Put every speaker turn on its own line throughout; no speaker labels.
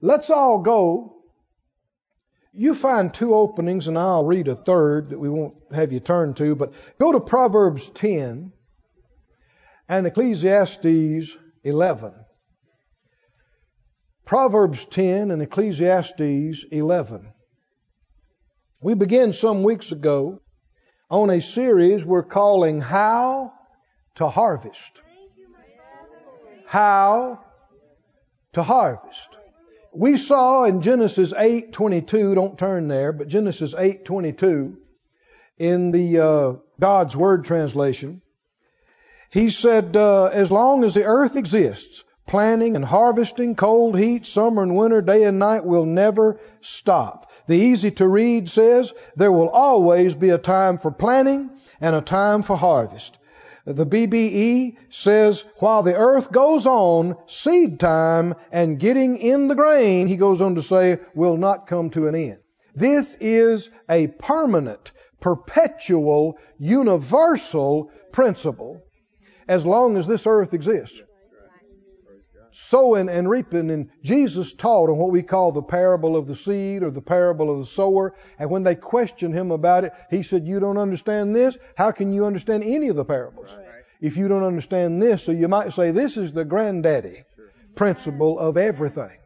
Let's all go. You find two openings, and I'll read a third that we won't have you turn to, but go to Proverbs 10 and Ecclesiastes 11. Proverbs 10 and Ecclesiastes 11. We began some weeks ago on a series we're calling How to Harvest. How to Harvest. We saw in Genesis 8:22, don't turn there, but Genesis 8:22 in the uh, God's Word translation, he said, uh, as long as the earth exists, planting and harvesting, cold, heat, summer and winter, day and night will never stop. The easy to read says there will always be a time for planting and a time for harvest. The BBE says while the earth goes on, seed time and getting in the grain, he goes on to say, will not come to an end. This is a permanent, perpetual, universal principle as long as this earth exists sowing and reaping. And Jesus taught on what we call the parable of the seed or the parable of the sower. And when they questioned him about it, he said, You don't understand this? How can you understand any of the parables? Right. If you don't understand this, so you might say this is the granddaddy sure. principle of everything.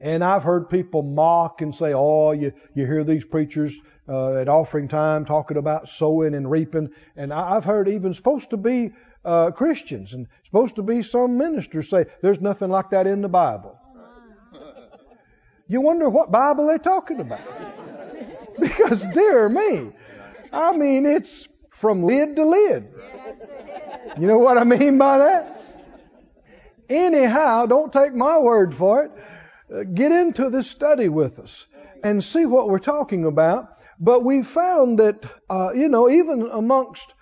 And I've heard people mock and say, Oh, you, you hear these preachers uh, at offering time talking about sowing and reaping. And I've heard even supposed to be uh, Christians and supposed to be some ministers say there's nothing like that in the Bible. You wonder what Bible they're talking about. because, dear me, I mean, it's from lid to lid. You know what I mean by that? Anyhow, don't take my word for it. Uh, get into this study with us and see what we're talking about. But we found that, uh, you know, even amongst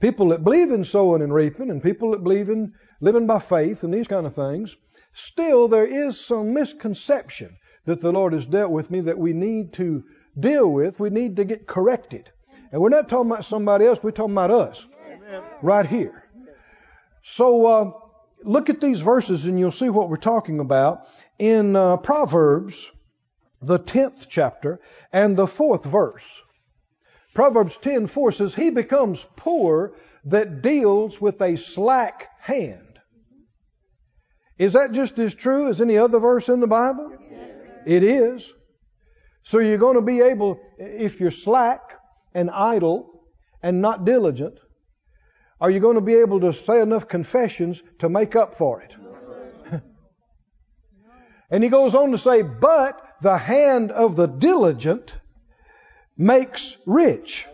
people that believe in sowing and reaping and people that believe in living by faith and these kind of things, still there is some misconception that the Lord has dealt with me that we need to deal with. We need to get corrected. And we're not talking about somebody else, we're talking about us right here. So uh, look at these verses and you'll see what we're talking about. In uh, Proverbs, the 10th chapter and the 4th verse. Proverbs 10:4 says, "He becomes poor that deals with a slack hand." Is that just as true as any other verse in the Bible? Yes. It is. So you're going to be able, if you're slack and idle and not diligent, are you going to be able to say enough confessions to make up for it? and he goes on to say, but the hand of the diligent makes rich.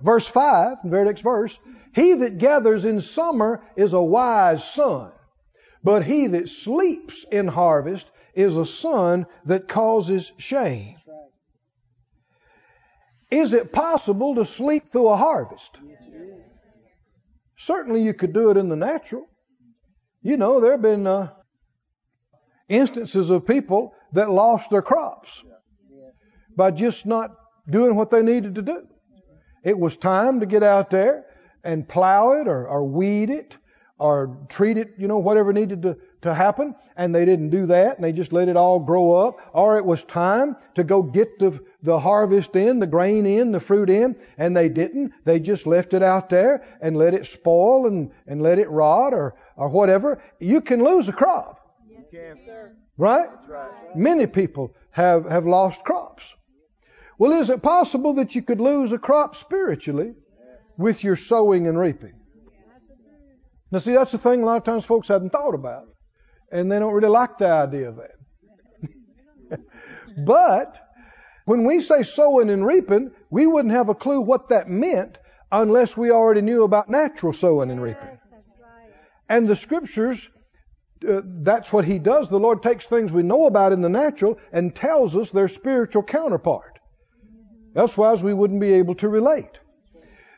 Verse 5, the very next verse, he that gathers in summer is a wise son, but he that sleeps in harvest is a son that causes shame. Is it possible to sleep through a harvest? Certainly you could do it in the natural. You know, there have been uh, instances of people that lost their crops by just not doing what they needed to do. It was time to get out there and plow it or, or weed it or treat it, you know, whatever needed to, to happen. And they didn't do that and they just let it all grow up. Or it was time to go get the, the harvest in, the grain in, the fruit in, and they didn't. They just left it out there and let it spoil and, and let it rot or, or whatever. You can lose a crop.
You can.
Right?
right?
Many people have, have lost crops. Well, is it possible that you could lose a crop spiritually with your sowing and reaping? Now, see, that's the thing a lot of times folks haven't thought about, and they don't really like the idea of that. but when we say sowing and reaping, we wouldn't have a clue what that meant unless we already knew about natural sowing and reaping. And the scriptures, uh, that's what He does. The Lord takes things we know about in the natural and tells us their spiritual counterpart. Elsewise, we wouldn't be able to relate.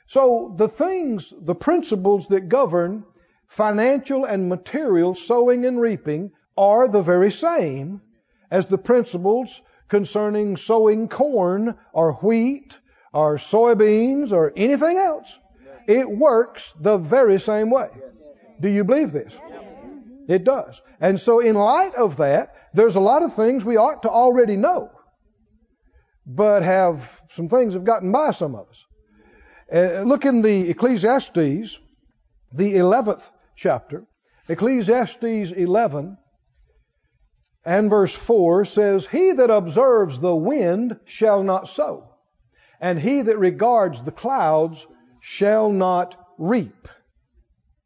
So the things, the principles that govern financial and material sowing and reaping are the very same as the principles concerning sowing corn or wheat or soybeans or anything else. It works the very same way. Do you believe this? It does. And so, in light of that, there's a lot of things we ought to already know, but have some things have gotten by some of us. Uh, look in the Ecclesiastes, the 11th chapter. Ecclesiastes 11 and verse 4 says, He that observes the wind shall not sow, and he that regards the clouds shall not reap.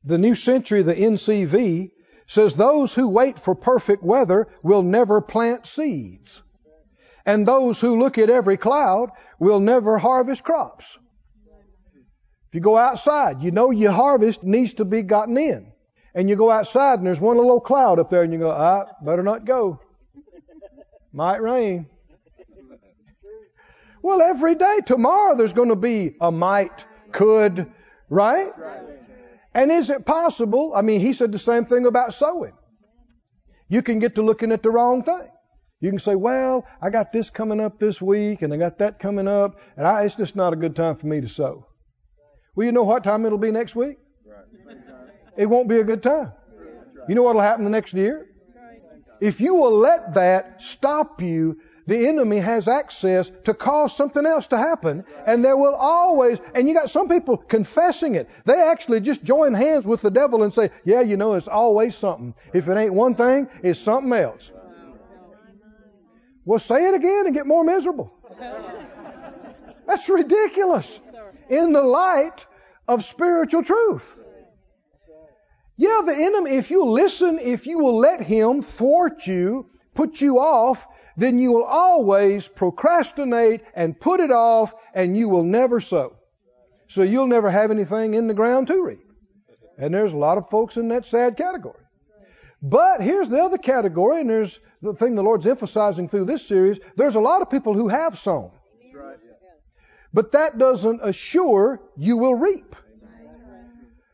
The New Century, the NCV, says, Those who wait for perfect weather will never plant seeds, and those who look at every cloud will never harvest crops. If you go outside, you know your harvest needs to be gotten in and you go outside and there's one little cloud up there and you go, ah, better not go. Might rain. Well, every day, tomorrow there's going to be a might, could, right? And is it possible? I mean, he said the same thing about sowing. You can get to looking at the wrong thing. You can say, well, I got this coming up this week and I got that coming up and I, it's just not a good time for me to sow. Well, you know what time it'll be next week? it won't be a good time. You know what will happen the next year? If you will let that stop you, the enemy has access to cause something else to happen, and there will always, and you got some people confessing it. They actually just join hands with the devil and say, Yeah, you know, it's always something. If it ain't one thing, it's something else. Well, say it again and get more miserable. That's ridiculous in the light of spiritual truth. Yeah, the enemy, if you listen, if you will let him thwart you, put you off, then you will always procrastinate and put it off, and you will never sow. So you'll never have anything in the ground to reap. And there's a lot of folks in that sad category. But here's the other category, and there's the thing the Lord's emphasizing through this series. There's a lot of people who have sown. But that doesn't assure you will reap.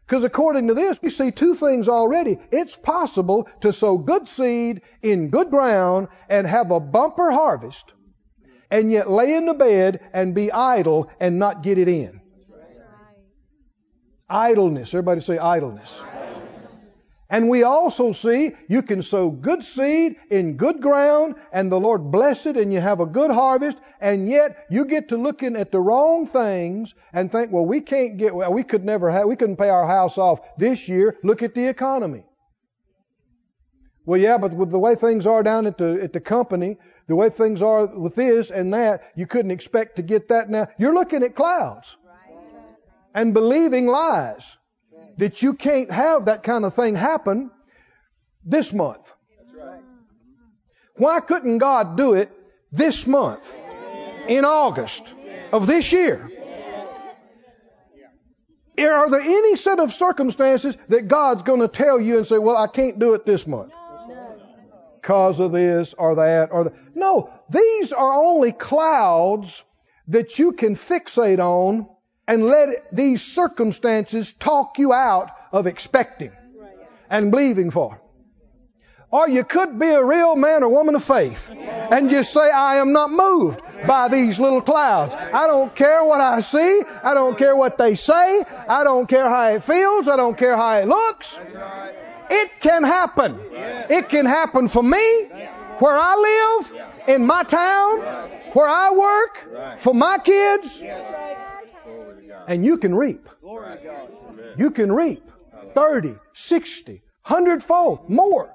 Because according to this, we see two things already. It's possible to sow good seed in good ground and have a bumper harvest, and yet lay in the bed and be idle and not get it in. Idleness. Everybody say idleness. And we also see you can sow good seed in good ground and the Lord bless it and you have a good harvest and yet you get to looking at the wrong things and think, well, we can't get, well, we could never have, we couldn't pay our house off this year. Look at the economy. Well, yeah, but with the way things are down at the, at the company, the way things are with this and that, you couldn't expect to get that now. You're looking at clouds and believing lies that you can't have that kind of thing happen this month. Why couldn't God do it this month, in August of this year? Are there any set of circumstances that God's going to tell you and say, well, I can't do it this month? Because of this or that or that. No, these are only clouds that you can fixate on and let these circumstances talk you out of expecting and believing for. Or you could be a real man or woman of faith and just say, I am not moved by these little clouds. I don't care what I see. I don't care what they say. I don't care how it feels. I don't care how it looks. It can happen. It can happen for me, where I live, in my town, where I work, for my kids, and you can reap. You can reap 30, 60, 100 fold, more.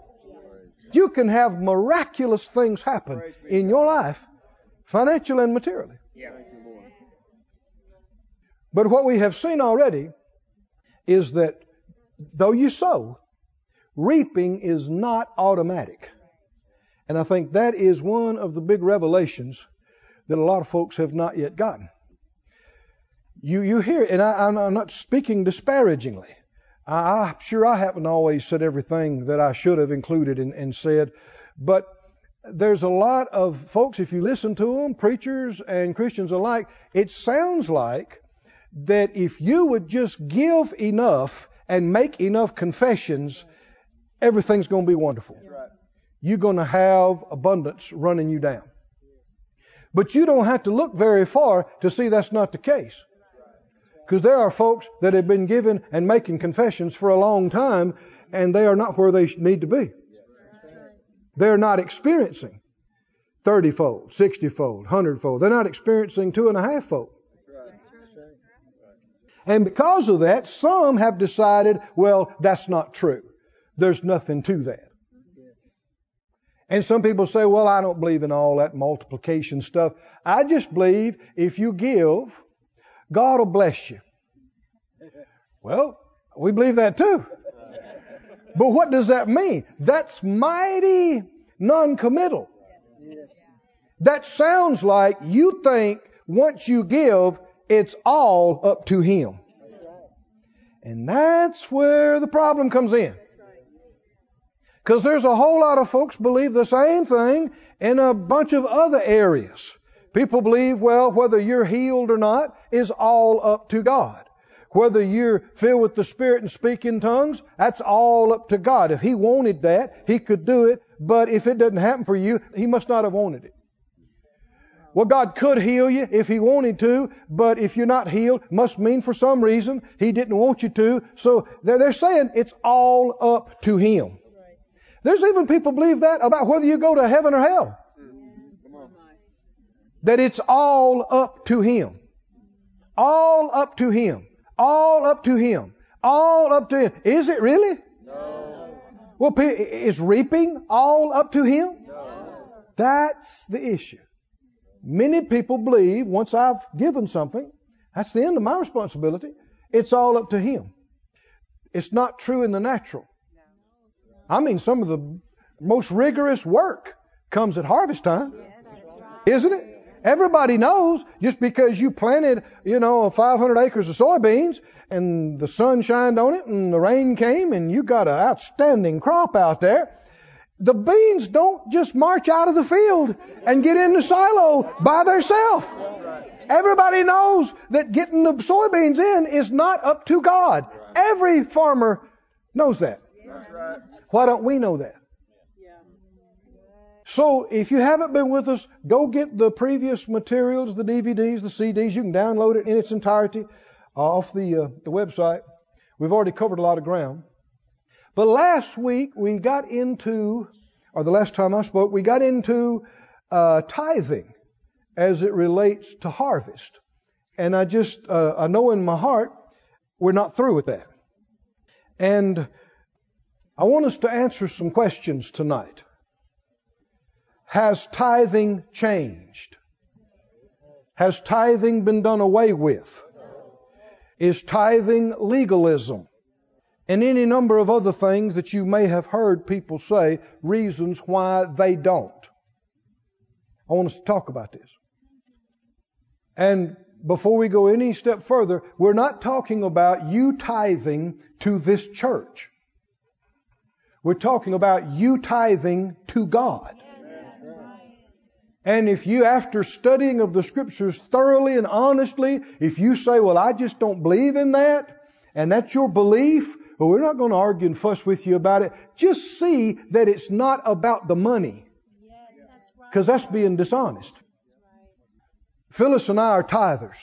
You can have miraculous things happen in your life, financially and materially. But what we have seen already is that though you sow, reaping is not automatic. And I think that is one of the big revelations that a lot of folks have not yet gotten. You, you hear, and I, am not speaking disparagingly. I, am sure I haven't always said everything that I should have included and, and said, but there's a lot of folks, if you listen to them, preachers and Christians alike, it sounds like that if you would just give enough and make enough confessions, everything's going to be wonderful. You're going to have abundance running you down. But you don't have to look very far to see that's not the case. Because there are folks that have been given and making confessions for a long time, and they are not where they need to be. They're not experiencing 30 fold, 60 fold, 100 fold. They're not experiencing two and a half fold. And because of that, some have decided, well, that's not true. There's nothing to that. And some people say, well, I don't believe in all that multiplication stuff. I just believe if you give, God will bless you. Well, we believe that too. But what does that mean? That's mighty non committal. That sounds like you think once you give, it's all up to Him. And that's where the problem comes in. Because there's a whole lot of folks believe the same thing in a bunch of other areas. People believe, well, whether you're healed or not is all up to God. Whether you're filled with the Spirit and speak in tongues, that's all up to God. If He wanted that, He could do it. But if it doesn't happen for you, He must not have wanted it. Well, God could heal you if He wanted to, but if you're not healed, must mean for some reason He didn't want you to. So they're, they're saying it's all up to Him. There's even people believe that about whether you go to heaven or hell. That it's all up to Him. All up to Him. All up to Him. All up to Him. Is it really? No. Well, is reaping all up to Him? No. That's the issue. Many people believe once I've given something, that's the end of my responsibility. It's all up to Him. It's not true in the natural. I mean, some of the most rigorous work comes at harvest time, isn't it? Everybody knows just because you planted, you know, 500 acres of soybeans and the sun shined on it and the rain came and you got an outstanding crop out there. The beans don't just march out of the field and get in the silo by themselves. Everybody knows that getting the soybeans in is not up to God. Every farmer knows that. Why don't we know that? So if you haven't been with us, go get the previous materials, the DVDs, the CDs. You can download it in its entirety off the, uh, the website. We've already covered a lot of ground. But last week we got into, or the last time I spoke, we got into uh, tithing as it relates to harvest. And I just, uh, I know in my heart, we're not through with that. And I want us to answer some questions tonight. Has tithing changed? Has tithing been done away with? Is tithing legalism? And any number of other things that you may have heard people say, reasons why they don't. I want us to talk about this. And before we go any step further, we're not talking about you tithing to this church. We're talking about you tithing to God. And if you, after studying of the scriptures thoroughly and honestly, if you say, well, I just don't believe in that, and that's your belief, well, we're not going to argue and fuss with you about it. Just see that it's not about the money. Because that's being dishonest. Phyllis and I are tithers.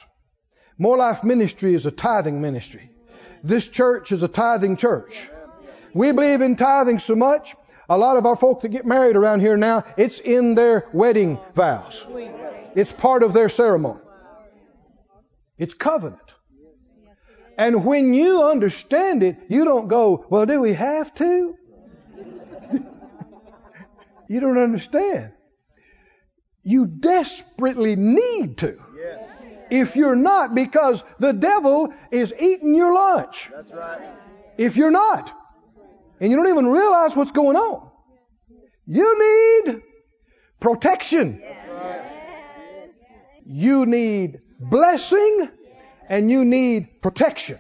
More Life Ministry is a tithing ministry. This church is a tithing church. We believe in tithing so much. A lot of our folk that get married around here now, it's in their wedding vows. It's part of their ceremony. It's covenant. And when you understand it, you don't go, well, do we have to? you don't understand. You desperately need to. If you're not, because the devil is eating your lunch. If you're not and you don't even realize what's going on. You need protection. You need blessing and you need protection.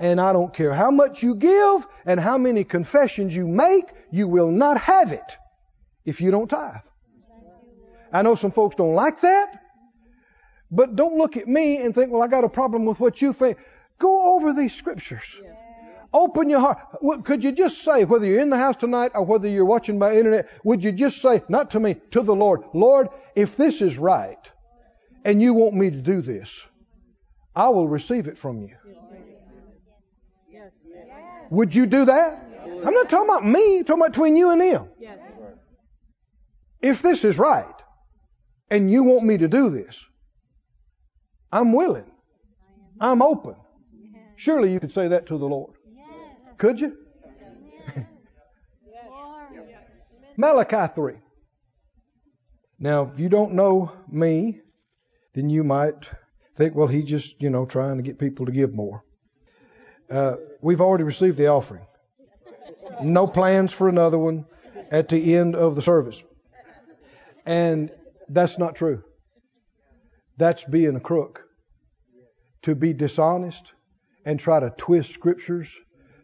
And I don't care how much you give and how many confessions you make, you will not have it if you don't tithe. I know some folks don't like that, but don't look at me and think, well, I got a problem with what you think. Go over these scriptures. Open your heart. Could you just say, whether you're in the house tonight or whether you're watching by internet, would you just say, not to me, to the Lord, Lord, if this is right and you want me to do this, I will receive it from you.
Yes.
Would you do that? I'm not talking about me, I'm talking about between you and him.
Yes.
If this is right and you want me to do this, I'm willing. I'm open. Surely you could say that to the Lord. Could you? Malachi 3. Now, if you don't know me, then you might think, well, he's just, you know, trying to get people to give more. Uh, we've already received the offering. No plans for another one at the end of the service. And that's not true. That's being a crook. To be dishonest and try to twist scriptures,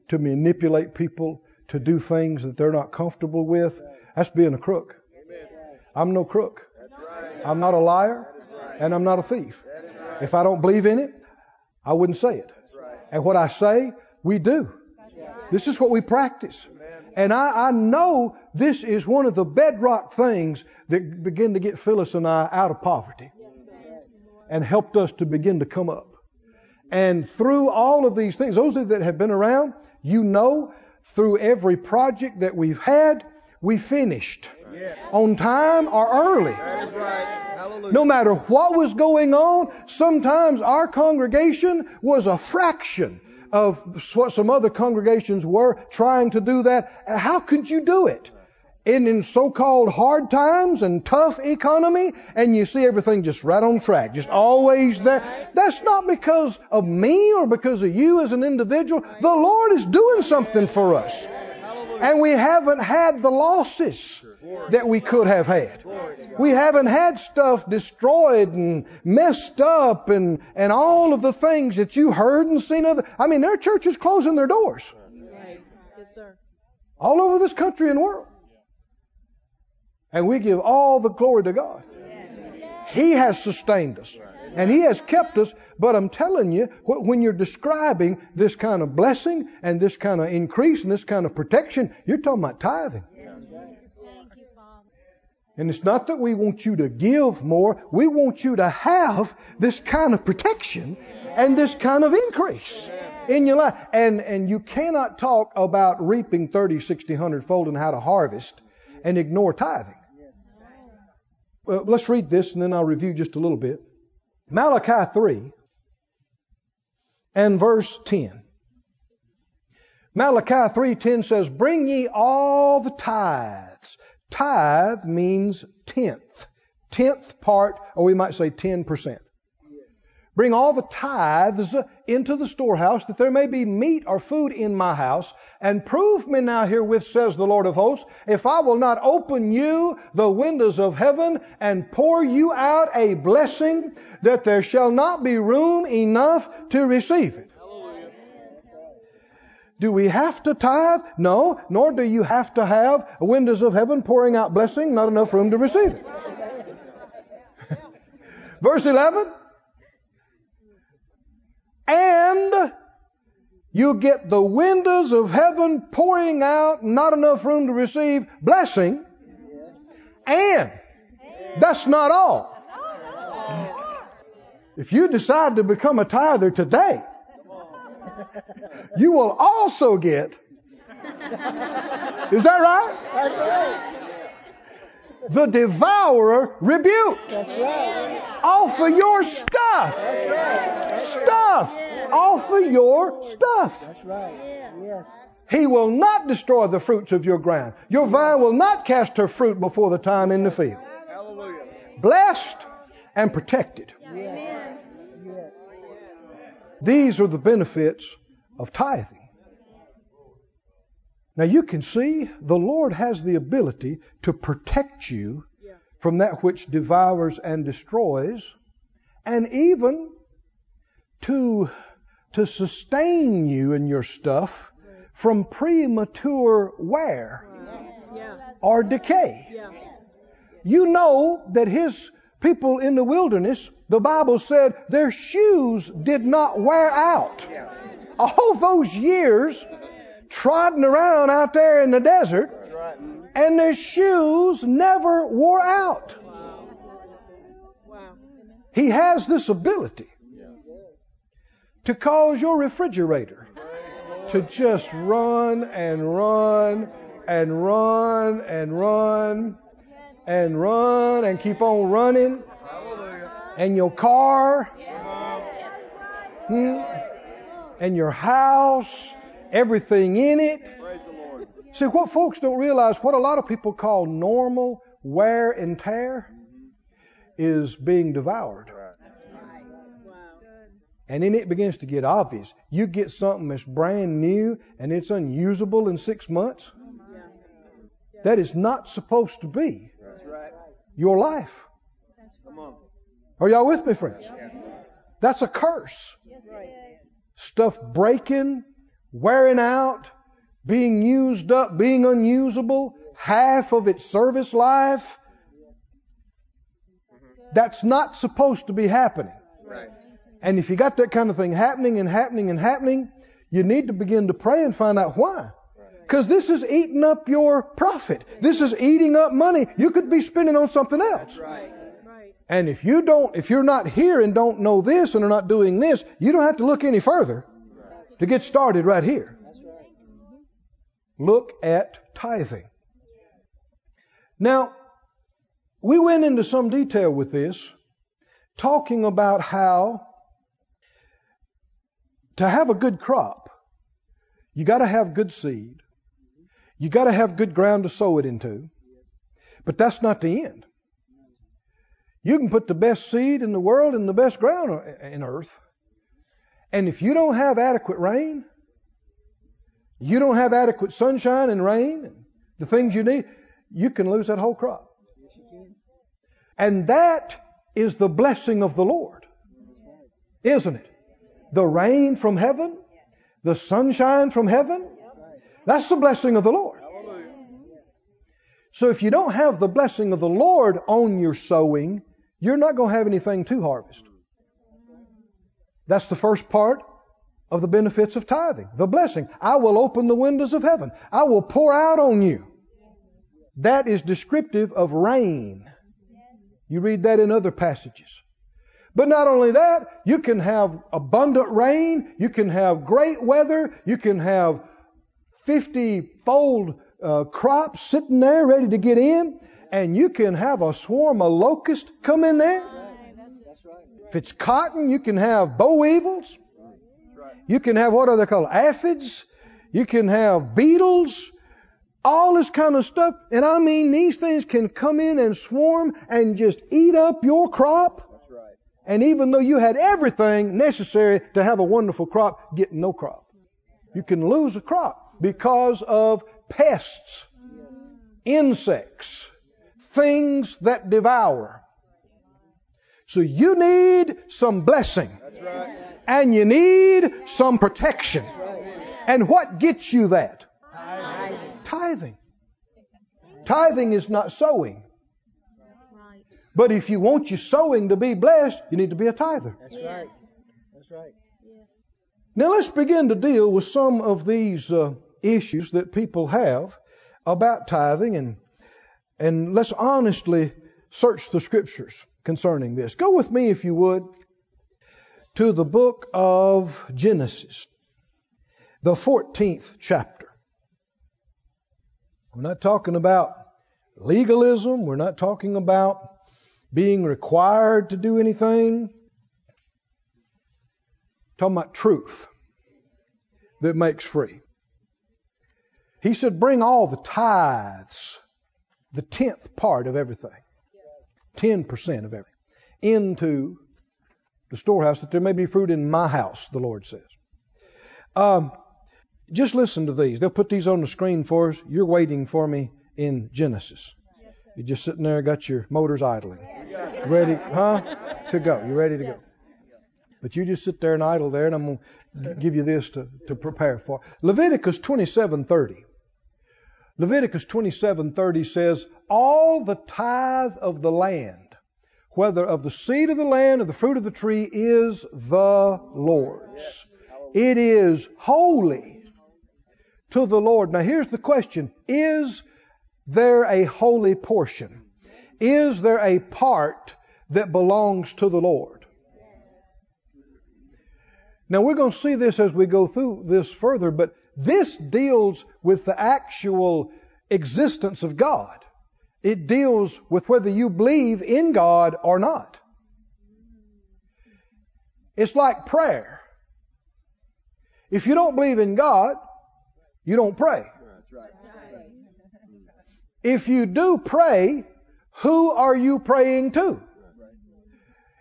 to manipulate people to do things that they're not comfortable with, that's being a crook. I'm no crook. I'm not a liar, and I'm not a thief. If I don't believe in it, I wouldn't say it. And what I say, we do. This is what we practice. And I, I know this is one of the bedrock things that begin to get Phyllis and I out of poverty and helped us to begin to come up. And through all of these things, those that have been around, you know, through every project that we've had, we finished on time or early. No matter what was going on, sometimes our congregation was a fraction of what some other congregations were trying to do that. How could you do it? In, in so-called hard times and tough economy, and you see everything just right on track, just always there. That's not because of me or because of you as an individual. The Lord is doing something for us. And we haven't had the losses that we could have had. We haven't had stuff destroyed and messed up and, and all of the things that you heard and seen other. I mean, there are churches closing their doors.
Right. Yes, sir.
All over this country and world. And we give all the glory to God. He has sustained us. And He has kept us. But I'm telling you, when you're describing this kind of blessing and this kind of increase and this kind of protection, you're talking about tithing. And it's not that we want you to give more, we want you to have this kind of protection and this kind of increase in your life. And, and you cannot talk about reaping 30, 60, 100 fold and how to harvest and ignore tithing. Well, let's read this and then I'll review just a little bit. Malachi 3 and verse 10. Malachi 3:10 says, "Bring ye all the tithes." Tithe means tenth. Tenth part, or we might say 10%. Bring all the tithes into the storehouse, that there may be meat or food in my house, and prove me now herewith, says the Lord of hosts, if I will not open you the windows of heaven and pour you out a blessing, that there shall not be room enough to receive it. Do we have to tithe? No, nor do you have to have windows of heaven pouring out blessing, not enough room to receive it. Verse 11 and you get the windows of heaven pouring out, not enough room to receive blessing. And that's not all. If you decide to become a tither today, you will also get. Is that right?
That's right.
The devourer rebuked.
That's right.
Offer your stuff.
That's right.
Stuff. Offer your stuff.
That's right. Yes.
He will not destroy the fruits of your ground. Your vine will not cast her fruit before the time in the field. Blessed and protected.
Yes.
These are the benefits of tithing. Now you can see the Lord has the ability to protect you from that which devours and destroys, and even to, to sustain you and your stuff from premature wear
Yeah.
or decay.
Yeah.
You know that his people in the wilderness, the Bible said their shoes did not wear out. All those years trotting around out there in the desert, and their shoes never wore out. He has this ability to cause your refrigerator to just run and run and run and run and run and keep on running. And your car, hmm, and your house, everything in it. See, what folks don't realize, what a lot of people call normal wear and tear, is being devoured. And then it begins to get obvious. You get something that's brand new and it's unusable in six months. That is not supposed to be your life.
Come.
Are y'all with me, friends? That's a curse. Stuff breaking, wearing out, being used up, being unusable, half of its service life. That's not supposed to be happening.
Right.
And if you got that kind of thing happening and happening and happening, you need to begin to pray and find out why. Because this is eating up your profit. This is eating up money you could be spending on something else.
Right.
Right.
And if you don't, if you're not here and don't know this and are not doing this, you don't have to look any further to get started right here. Look at tithing. Now, we went into some detail with this, talking about how to have a good crop, you got to have good seed. You got to have good ground to sow it into. But that's not the end. You can put the best seed in the world in the best ground in earth. And if you don't have adequate rain, you don't have adequate sunshine and rain and the things you need, you can lose that whole crop. And that is the blessing of the Lord, isn't it? The rain from heaven, the sunshine from heaven, that's the blessing of the Lord. So if you don't have the blessing of the Lord on your sowing, you're not going to have anything to harvest. That's the first part of the benefits of tithing, the blessing. I will open the windows of heaven. I will pour out on you. That is descriptive of rain. You read that in other passages. But not only that, you can have abundant rain, you can have great weather, you can have 50 fold uh, crops sitting there ready to get in, and you can have a swarm of locusts come in there. If it's cotton, you can have boll weevils. You can have what are they called? Aphids. You can have beetles. All this kind of stuff. And I mean, these things can come in and swarm and just eat up your crop. And even though you had everything necessary to have a wonderful crop, get no crop. You can lose a crop because of pests, insects, things that devour. So you need some blessing.
That's right.
And you need some protection. And what gets you that? Tithing. Tithing is not sowing.
Right.
But if you want your sowing to be blessed, you need to be a tither.
That's right. That's right.
Now let's begin to deal with some of these uh, issues that people have about tithing and and let's honestly search the scriptures concerning this. Go with me if you would to the book of Genesis, the 14th chapter. We're not talking about legalism, we're not talking about being required to do anything. talking about truth that makes free. He said, Bring all the tithes, the tenth part of everything, 10% of everything, into the storehouse that there may be fruit in my house, the Lord says. Um, just listen to these. They'll put these on the screen for us. You're waiting for me in Genesis. You're just sitting there, got your motors idling. Ready, huh? To go. You ready to go? But you just sit there and idle there, and I'm going to give you this to, to prepare for. Leviticus 27:30. Leviticus 27:30 says, "All the tithe of the land, whether of the seed of the land or the fruit of the tree, is the Lord's. It is holy to the Lord." Now here's the question: Is there a holy portion? Is there a part that belongs to the Lord? Now we're going to see this as we go through this further, but this deals with the actual existence of God. It deals with whether you believe in God or not. It's like prayer. If you don't believe in God, you don't pray. If you do pray, who are you praying to?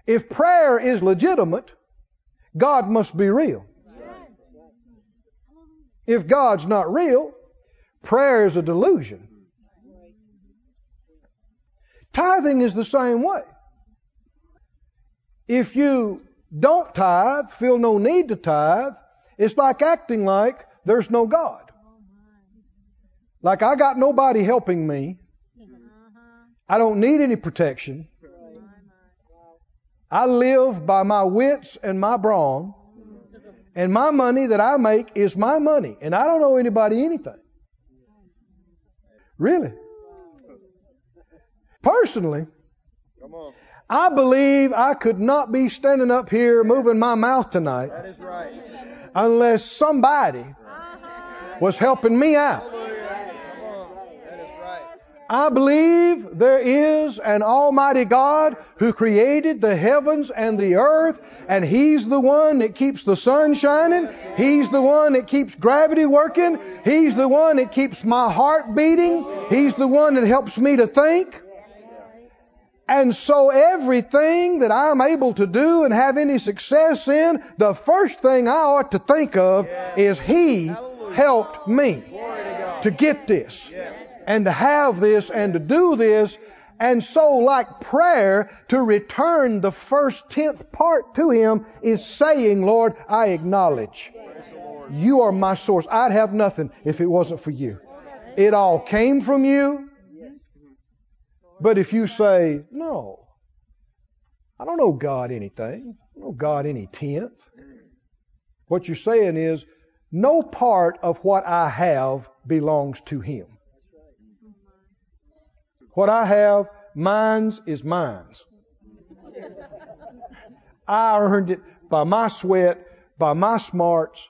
If prayer is legitimate, God must be real. If God's not real, prayer is a delusion. Tithing is the same way. If you don't tithe, feel no need to tithe, it's like acting like there's no God. Like I got nobody helping me. I don't need any protection. I live by my wits and my brawn. And my money that I make is my money. And I don't owe anybody anything. Really. Personally,
Come on.
I believe I could not be standing up here moving my mouth tonight
That is right.
unless somebody uh-huh. was helping me out.
Come on. That is right.
I believe there is an Almighty God who created the heavens and the earth, and He's the one that keeps the sun shining. He's the one that keeps gravity working. He's the one that keeps my heart beating. He's the one that helps me to think. And so everything that I'm able to do and have any success in, the first thing I ought to think of is He helped me
to
get this. And to have this and to do this. And so, like prayer, to return the first tenth part to Him is saying, Lord, I acknowledge you are my source. I'd have nothing if it wasn't for you. It all came from you. But if you say, no, I don't owe God anything, I don't owe God any tenth, what you're saying is, no part of what I have belongs to Him. What I have, mine's is mine's. I earned it by my sweat, by my smarts.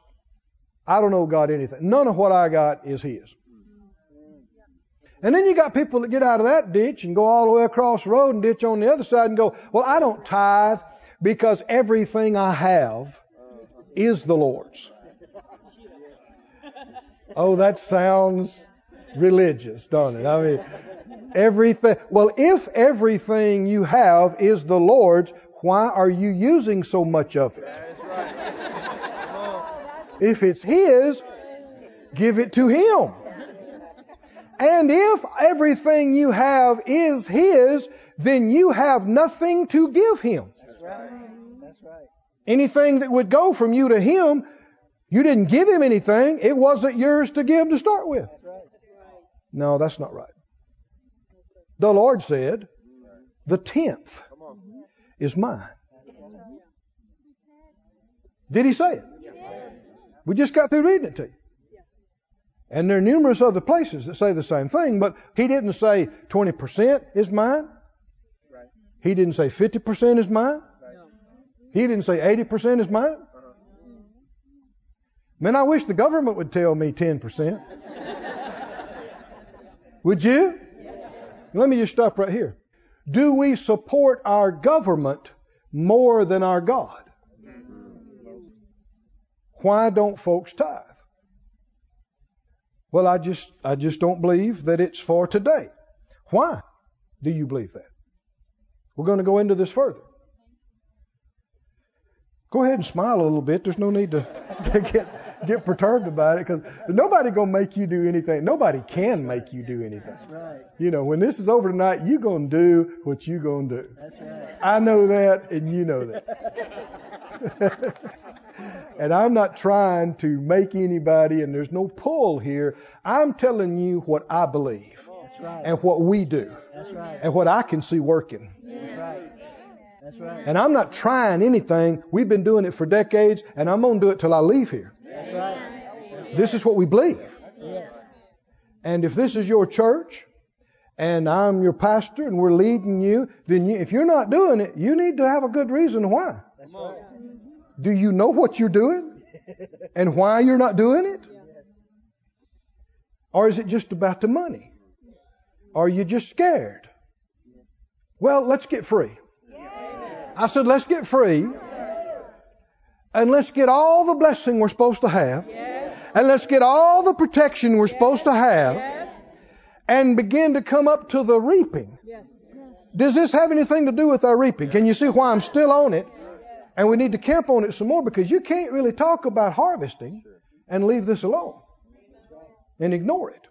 I don't owe God anything. None of what I got is His. And then you got people that get out of that ditch and go all the way across the road and ditch on the other side and go, well, I don't tithe because everything I have is the Lord's. Oh, that sounds religious, don't it? I mean, everything. Well, if everything you have is the Lord's, why are you using so much of it?
That is right. Come on.
If it's His, give it to Him. And if everything you have is His, then you have nothing to give Him.
That's right. That's right.
Anything that would go from you to Him, you didn't give Him anything. It wasn't yours to give to start with. No, that's not right. The Lord said, the tenth is mine. Did He say it? We just got through reading it to you. And there are numerous other places that say the same thing, but He didn't say 20% is mine. He didn't say 50% is mine. He didn't say 80% is mine. Man, I wish the government would tell me 10%. would you? Let me just stop right here. Do we support our government more than our God? Why don't folks tithe? Well, I just I just don't believe that it's for today. Why do you believe that? We're going to go into this further. Go ahead and smile a little bit. There's no need to, to get get perturbed about it because nobody gonna make you do anything. Nobody can make you do anything.
That's right.
You know, when this is over tonight, you gonna do what you gonna do.
That's right.
I know that, and you know that. and I'm not trying to make anybody, and there's no pull here. I'm telling you what I believe
That's right.
and what we do
That's right.
and what I can see working.
That's right. That's right.
And I'm not trying anything. We've been doing it for decades, and I'm going to do it till I leave here.
That's right.
This is what we believe.
Yes.
And if this is your church, and I'm your pastor, and we're leading you, then you, if you're not doing it, you need to have a good reason why.
That's right.
Do you know what you're doing and why you're not doing it? Or is it just about the money? Are you just scared? Well, let's get free. I said, let's get free. And let's get all the blessing we're supposed to have. And let's get all the protection we're supposed to have. And begin to come up to the reaping. Does this have anything to do with our reaping? Can you see why I'm still on it? And we need to camp on it some more because you can't really talk about harvesting and leave this alone and ignore it.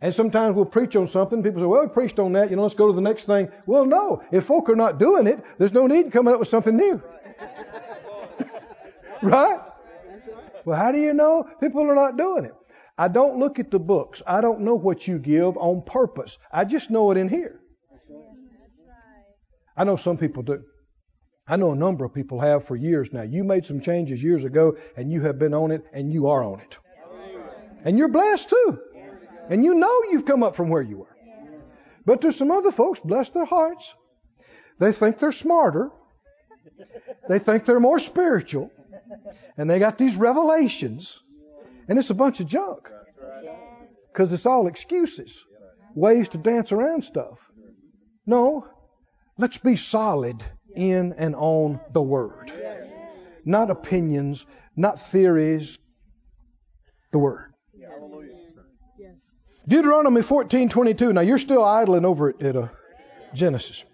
And sometimes we'll preach on something. People say, well, we preached on that. You know, let's go to the next thing. Well, no. If folk are not doing it, there's no need coming up with something new. Right? Well, how do you know people are not doing it? I don't look at the books. I don't know what you give on purpose. I just know it in here. I know some people do. I know a number of people have for years now. You made some changes years ago and you have been on it and you are on it. And you're blessed too. And you know you've come up from where you were. But there's some other folks, bless their hearts. They think they're smarter. They think they're more spiritual. And they got these revelations. And it's a bunch of junk. Because it's all excuses, ways to dance around stuff. No, let's be solid in and on the Word. Not opinions, not theories, the Word. Deuteronomy 14:22. Now you're still idling over it at uh, Genesis.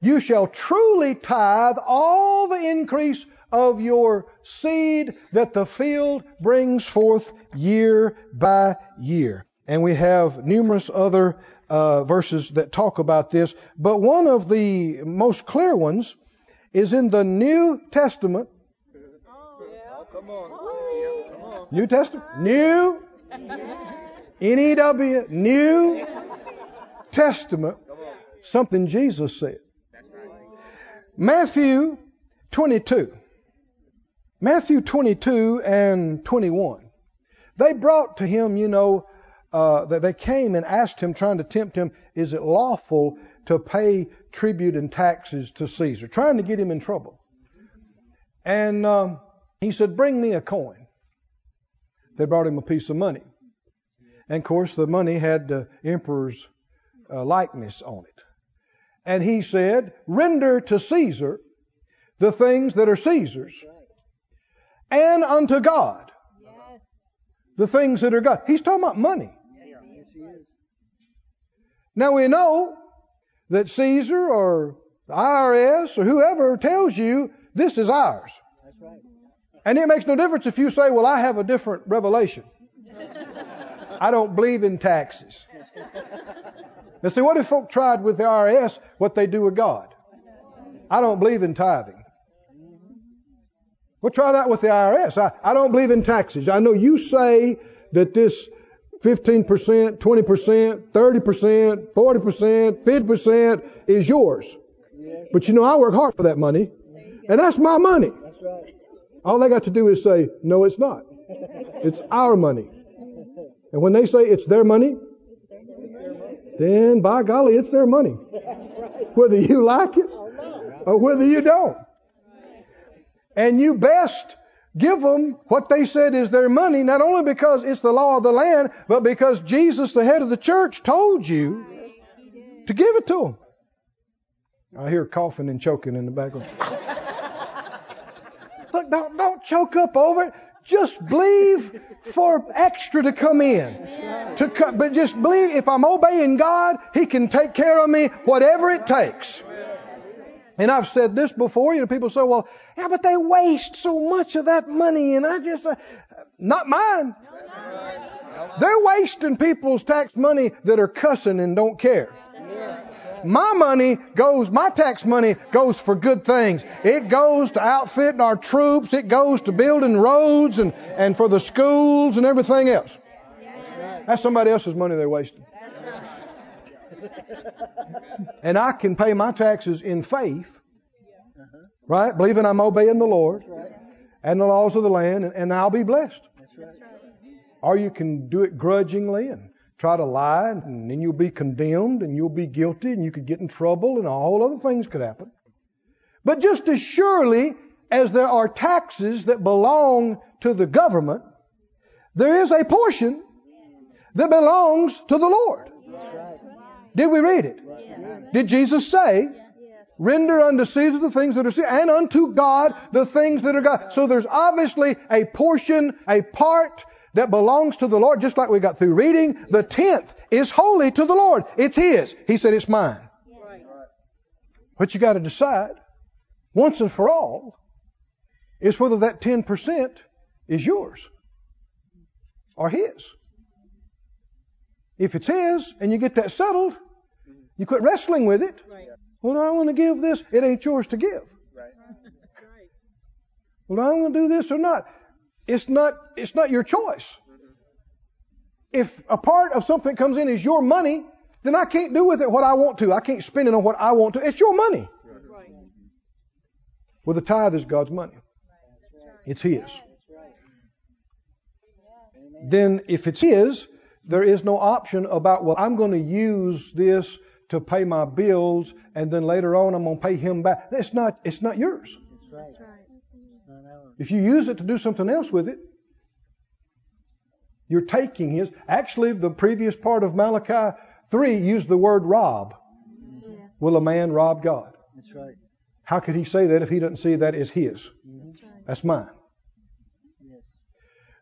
You shall truly tithe all the increase of your seed that the field brings forth year by year. And we have numerous other uh, verses that talk about this, but one of the most clear ones is in the New Testament. New Testament, New N-E-W, New Testament, something Jesus said. Matthew 22. Matthew 22 and 21. They brought to him, you know, uh, that they came and asked him, trying to tempt him, is it lawful to pay tribute and taxes to Caesar? Trying to get him in trouble. And um, he said, bring me a coin. They brought him a piece of money. And of course, the money had the emperor's uh, likeness on it. And he said, Render to Caesar the things that are Caesar's, and unto God the things that are God. He's talking about money. Now we know that Caesar or the IRS or whoever tells you this is ours. And it makes no difference if you say, Well, I have a different revelation. I don't believe in taxes. Now, see, what if folk tried with the IRS what they do with God? I don't believe in tithing. Well, try that with the IRS. I, I don't believe in taxes. I know you say that this 15%, 20%, 30%, 40%, 50% is yours. But you know, I work hard for that money, and that's my money. All they got to do is say, no, it's not. It's our money. And when they say it's their money, then by golly, it's their money. Whether you like it or whether you don't. And you best give them what they said is their money, not only because it's the law of the land, but because Jesus, the head of the church, told you to give it to them. I hear coughing and choking in the background. Look, don't, don't choke up over it. Just believe for extra to come in. To come, but just believe if I'm obeying God, He can take care of me, whatever it takes. And I've said this before. You know, people say, "Well, yeah, but they waste so much of that money," and I just, uh, not mine. They're wasting people's tax money that are cussing and don't care. My money goes, my tax money goes for good things. It goes to outfitting our troops. It goes to building roads and, and for the schools and everything else. That's somebody else's money they're wasting. And I can pay my taxes in faith, right? Believing I'm obeying the Lord and the laws of the land, and, I'll be blessed. Or you can do it grudgingly and try to lie, and then you'll be condemned and you'll be guilty and you could get in trouble and all other things could happen. But just as surely as there are taxes that belong to the government, there is a portion that belongs to the Lord.
That's right.
Did we read it? Did Jesus say, render unto Caesar the things that are Caesar, and unto God the things that are God? So there's obviously a portion, a part that belongs to the Lord, just like we got through reading. The tenth is holy to the Lord. It's His. He said, it's mine.
Right.
What you got to decide, once and for all, is whether that 10% is yours or His. If it's His and you get that settled, you quit wrestling with it.
Right.
Well, I want to give this. It ain't yours to give.
Right.
Right.
Well, I'm going to do this or not. It's not. It's not your choice. Mm-hmm. If a part of something comes in is your money, then I can't do with it what I want to. I can't spend it on what I want to. It's your money.
Right.
Well, the tithe is God's money. It's His. Then, if it's His, there is no option about, well, I'm going to use this to pay my bills, and then later on I'm going to pay Him back. It's not. It's not yours.
That's right.
That's right.
It's not ours.
If you use it to do something else with it, you're taking His. Actually, the previous part of Malachi 3 used the word rob.
Yes.
Will a man rob God?
That's right.
How could he say that if he doesn't see that as his?
Mhm.
That's right.
That's mine.
Yes.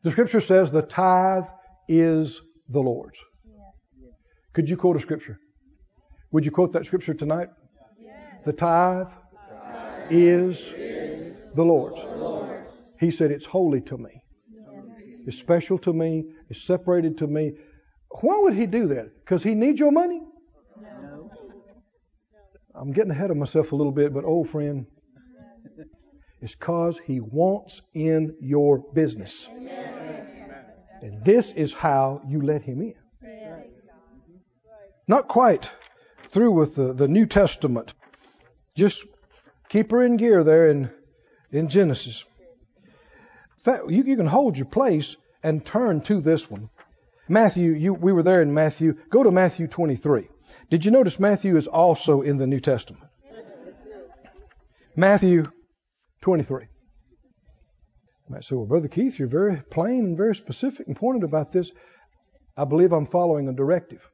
The scripture says the tithe is the Lord's. Could you quote a scripture? Would you quote that scripture tonight? The tithe is the Lord's. He said it's holy to me. It's special to me. It's separated to me. Why would he do that? Because he needs your money?
No.
I'm getting ahead of myself a little bit, but oh, friend, it's because he wants in your business. And this is how you let him in. Not quite through with the, the New Testament. Just keep her in gear there in, in Genesis. In fact, you, you can hold your place and turn to this one. Matthew, you, we were there in Matthew. Go to Matthew 23. Did you notice Matthew is also in the New Testament? Matthew 23. You might say, well, Brother Keith, you're very plain and very specific and pointed about this. I believe I'm following a directive.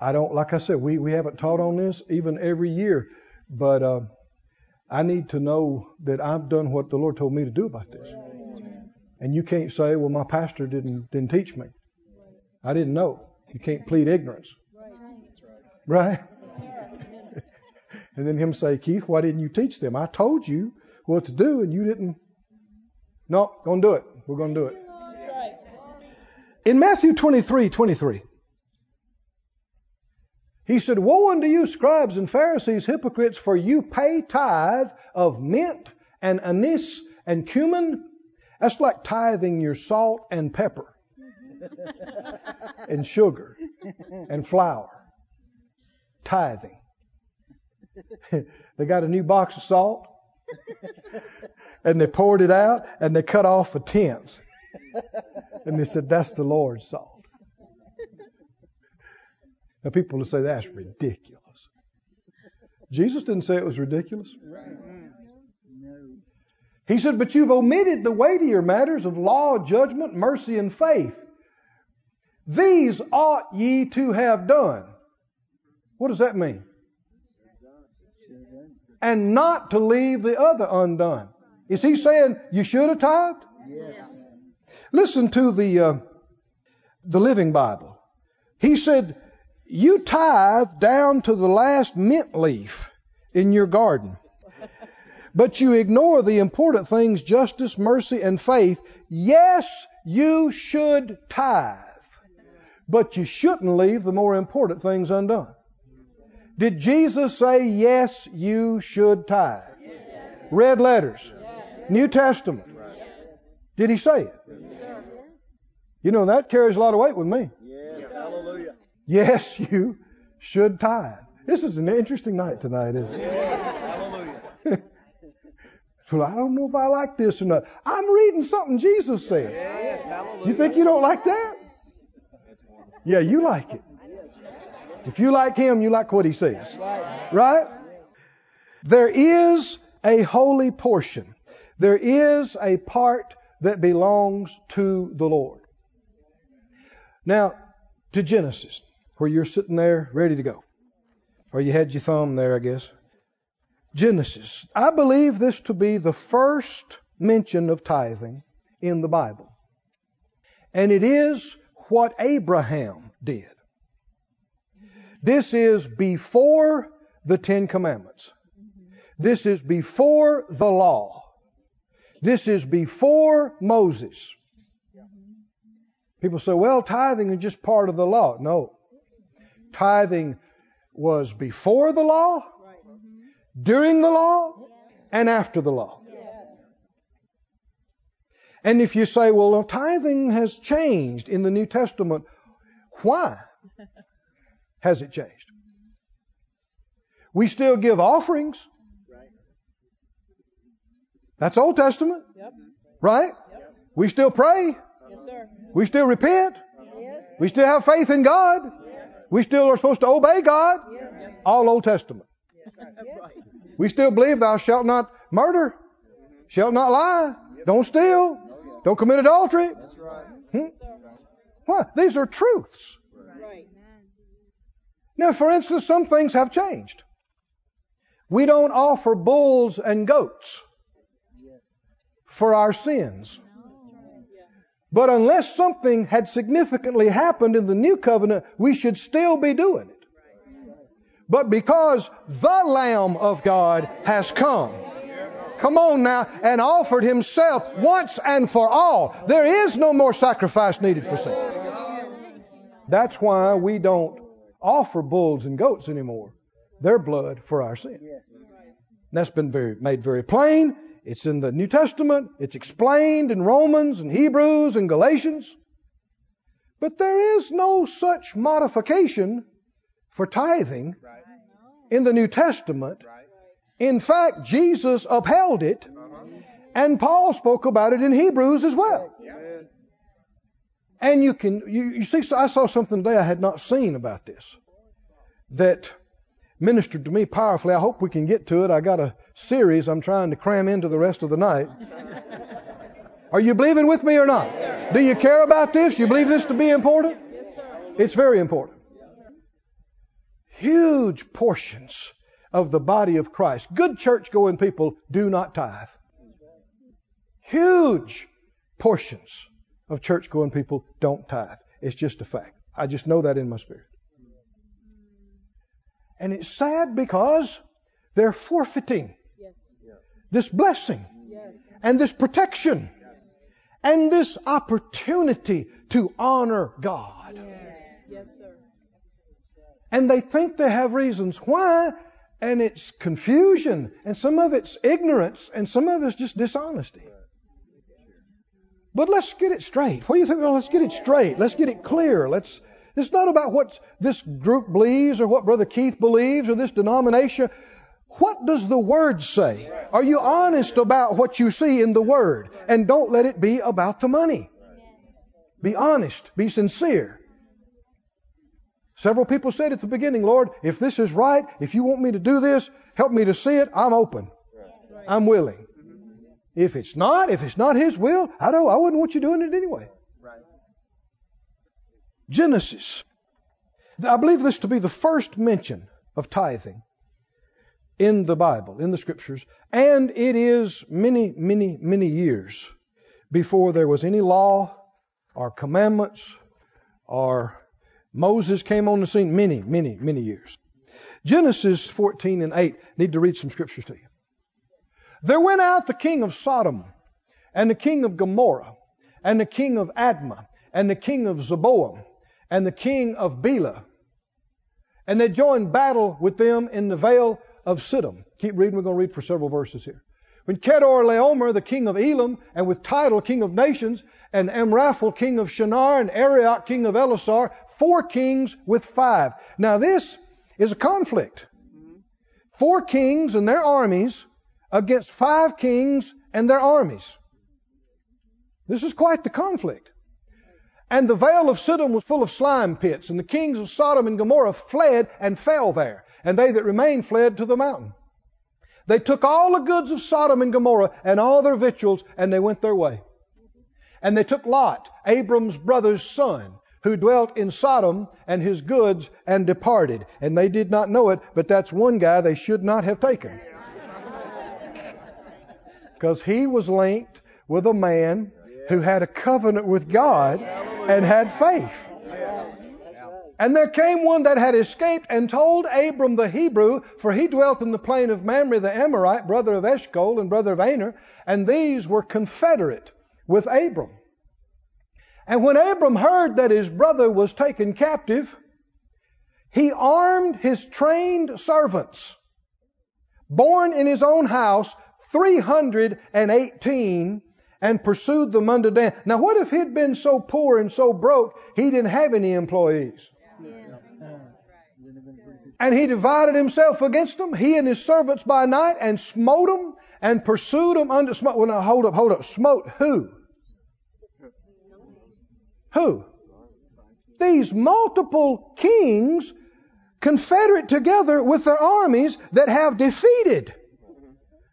I don't, like I said, we, we haven't taught on this even every year, but uh, I need to know that I've done what the Lord told me to do about this. And you can't say, well, my pastor didn't didn't teach me. I didn't know. You can't plead ignorance. Right? and then him say, Keith, why didn't you teach them? I told you what to do and you didn't. No, gonna do it. We're gonna do it. In Matthew 23, 23, he said, Woe unto you, scribes and Pharisees, hypocrites, for you pay tithe of mint and anise and cumin. That's like tithing your salt and pepper and sugar and flour. Tithing. they got a new box of salt and they poured it out and they cut off a tenth. And they said, That's the Lord's salt. Now, people will say that's ridiculous. Jesus didn't say it was ridiculous. He said, But you've omitted the weightier matters of law, judgment, mercy, and faith. These ought ye to have done. What does that mean?
Should have done.
And not to leave the other undone. Is he saying you should have tithed?
Yes.
Listen to the uh, the Living Bible. He said, "You tithe down to the last mint leaf in your garden, but you ignore the important things: justice, mercy, and faith. Yes, you should tithe, but you shouldn't leave the more important things undone." Did Jesus say, "Yes, you should tithe"? Red letters, New Testament. Did he say it? You know, that carries a lot of weight with me.
Yes. Hallelujah.
Yes, you should tithe. This is an interesting night tonight, isn't it?
Hallelujah.
Well, I don't know if I like this or not. I'm reading something Jesus said.
Yes.
You think you don't like that? Yeah, you like it. If you like him, you like what he says. Right? There is a holy portion. There is a part that belongs to the Lord. Now, to Genesis, where you're sitting there ready to go. Or you had your thumb there, I guess. Genesis. I believe this to be the first mention of tithing in the Bible. And it is what Abraham did. This is before the Ten Commandments. This is before the law. This is before Moses. People say, well, tithing is just part of the law. No. Tithing was before the law, during the law, and after the law. And if you say, well, tithing has changed in the New Testament, why has it changed? We still give offerings. That's Old Testament.
Yep.
Right? We still pray.
Yes, sir.
We still repent.
Yes.
We still have faith in God. We still are supposed to obey God.
Yes.
All Old Testament.
Yes.
We still believe thou shalt not murder, shalt not lie, don't steal, don't commit adultery. Hmm? What? These are truths.
Right.
Now, for instance, some things have changed. We don't offer bulls and goats for our sins. But unless something had significantly happened in the new covenant, we should still be doing it. But because the Lamb of God has come, come on now, and offered himself once and for all, there is no more sacrifice needed for sin. That's why we don't offer bulls and goats anymore. Their blood for our sin. That's been very, made very plain. It's in the New Testament. It's explained in Romans and Hebrews and Galatians. But there is no such modification for tithing in the New Testament. In fact, Jesus upheld it, uh-huh. and Paul spoke about it in Hebrews as well. And you can, you, you see, I saw something today I had not seen about this that ministered to me powerfully. I hope we can get to it. I got a series I'm trying to cram into the rest of the night. Are you believing with me or not? Do you care about this? You believe this to be important? Yes, It's very important. Huge portions of the body of Christ, good church going people, do not tithe. Huge portions of church going people don't tithe. It's just a fact. I just know that in my spirit. And it's sad because they're forfeiting
Yes.
this blessing
Yes.
and this protection and this opportunity to honor God.
Yes. Yes, sir.
And they think they have reasons why, and it's confusion, and some of it's ignorance, and some of it's just dishonesty. But let's get it straight. What do you think? Well, let's get it straight. Let's get it clear. Let's. It's not about what this group believes or what Brother Keith believes or this denomination. What does the Word say? Are you honest about what you see in the Word? And don't let it be about the money. Be honest. Be sincere. Several people said at the beginning, Lord, if this is right, if you want me to do this, help me to see it, I'm open. I'm willing. If it's not, if it's not His will, I don't, I wouldn't want you doing it anyway. Genesis. I believe this to be the first mention of tithing in the Bible, in the Scriptures, and it is many, many, many years before there was any law or commandments or Moses came on the scene. Many, many, many years. Genesis 14 and 8. Need to read some scriptures to you. There went out the king of Sodom, and the king of Gomorrah, and the king of Admah, and the king of Zeboiim, and the king of Bela. And they joined battle with them in the vale of Siddim. Keep reading, we're going to read for several verses here. When Chedorlaomer, the king of Elam, and with Tidal, king of nations, and Amraphel, king of Shinar, and Arioch, king of Elasar, four kings with five. Now this is a conflict. Four kings and their armies against five kings and their armies. This is quite the conflict. And the vale of Siddim was full of slime pits, and the kings of Sodom and Gomorrah fled and fell there, and they that remained fled to the mountain. They took all the goods of Sodom and Gomorrah and all their victuals and they went their way. And they took Lot, Abram's brother's son, who dwelt in Sodom and his goods and departed. And they did not know it, but that's one guy they should not have taken. Because he was linked with a man who had a covenant with God and had faith. And there came one that had escaped and told Abram the Hebrew, for he dwelt in the plain of Mamre the Amorite, brother of Eshcol and brother of Aner, and these were confederate with Abram. And when Abram heard that his brother was taken captive, he armed his trained servants, born in his own house, 318, and pursued them unto Dan. Now, what if he'd been so poor and so broke, he didn't have any employees? And he divided himself against them, he and his servants by night, and smote them and pursued them unto smote. Well, now hold up, hold up. Smote who? Who? These multiple kings confederate together with their armies that have defeated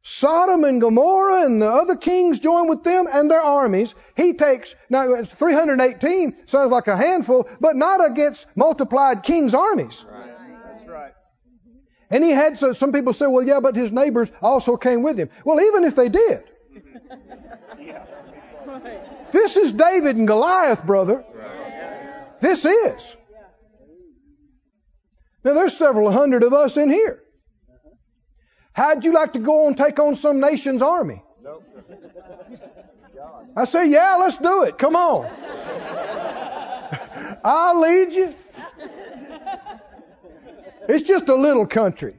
Sodom and Gomorrah and the other kings join with them and their armies. He takes, now 318 sounds like a handful, but not against multiplied kings' armies.
Right. That's right.
And he had, so some people say, well, yeah, but his neighbors also came with him. Well, even if they did, this is David and Goliath, brother. This is. Now, there's several hundred of us in here. How'd you like to go and take on some nation's army?
Nope.
I say, yeah, let's do it. Come on. I'll lead you. It's just a little country.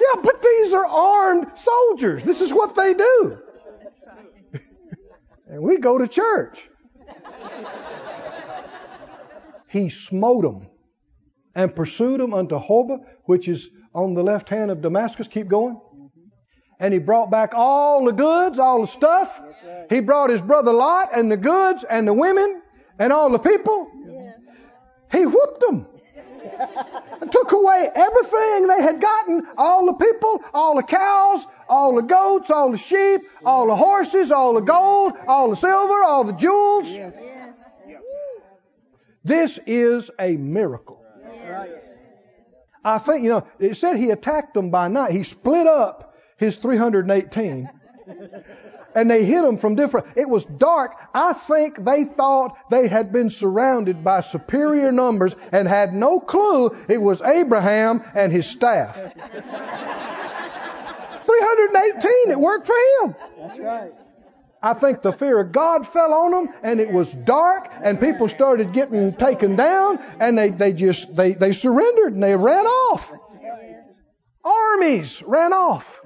Yeah, but these are armed soldiers. This is what they do. and we go to church. He smote them and pursued them unto Hobah, which is on the left hand of Damascus. Keep going. And he brought back all the goods, all the stuff. He brought his brother Lot and the goods and the women and all the people. He whooped them. and took away everything they had gotten all the people, all the cows, all the goats, all the sheep, all the horses, all the gold, all the silver, all the jewels.
Yes.
This is a miracle. I think, you know, it said he attacked them by night. He split up his 318 and they hit them from different. It was dark. I think they thought they had been surrounded by superior numbers and had no clue it was Abraham and his staff. 318, it worked for him.
That's right.
I think the fear of God fell on them and it was dark and people started getting taken down and they, they just, they, they surrendered and they ran off. Armies ran off.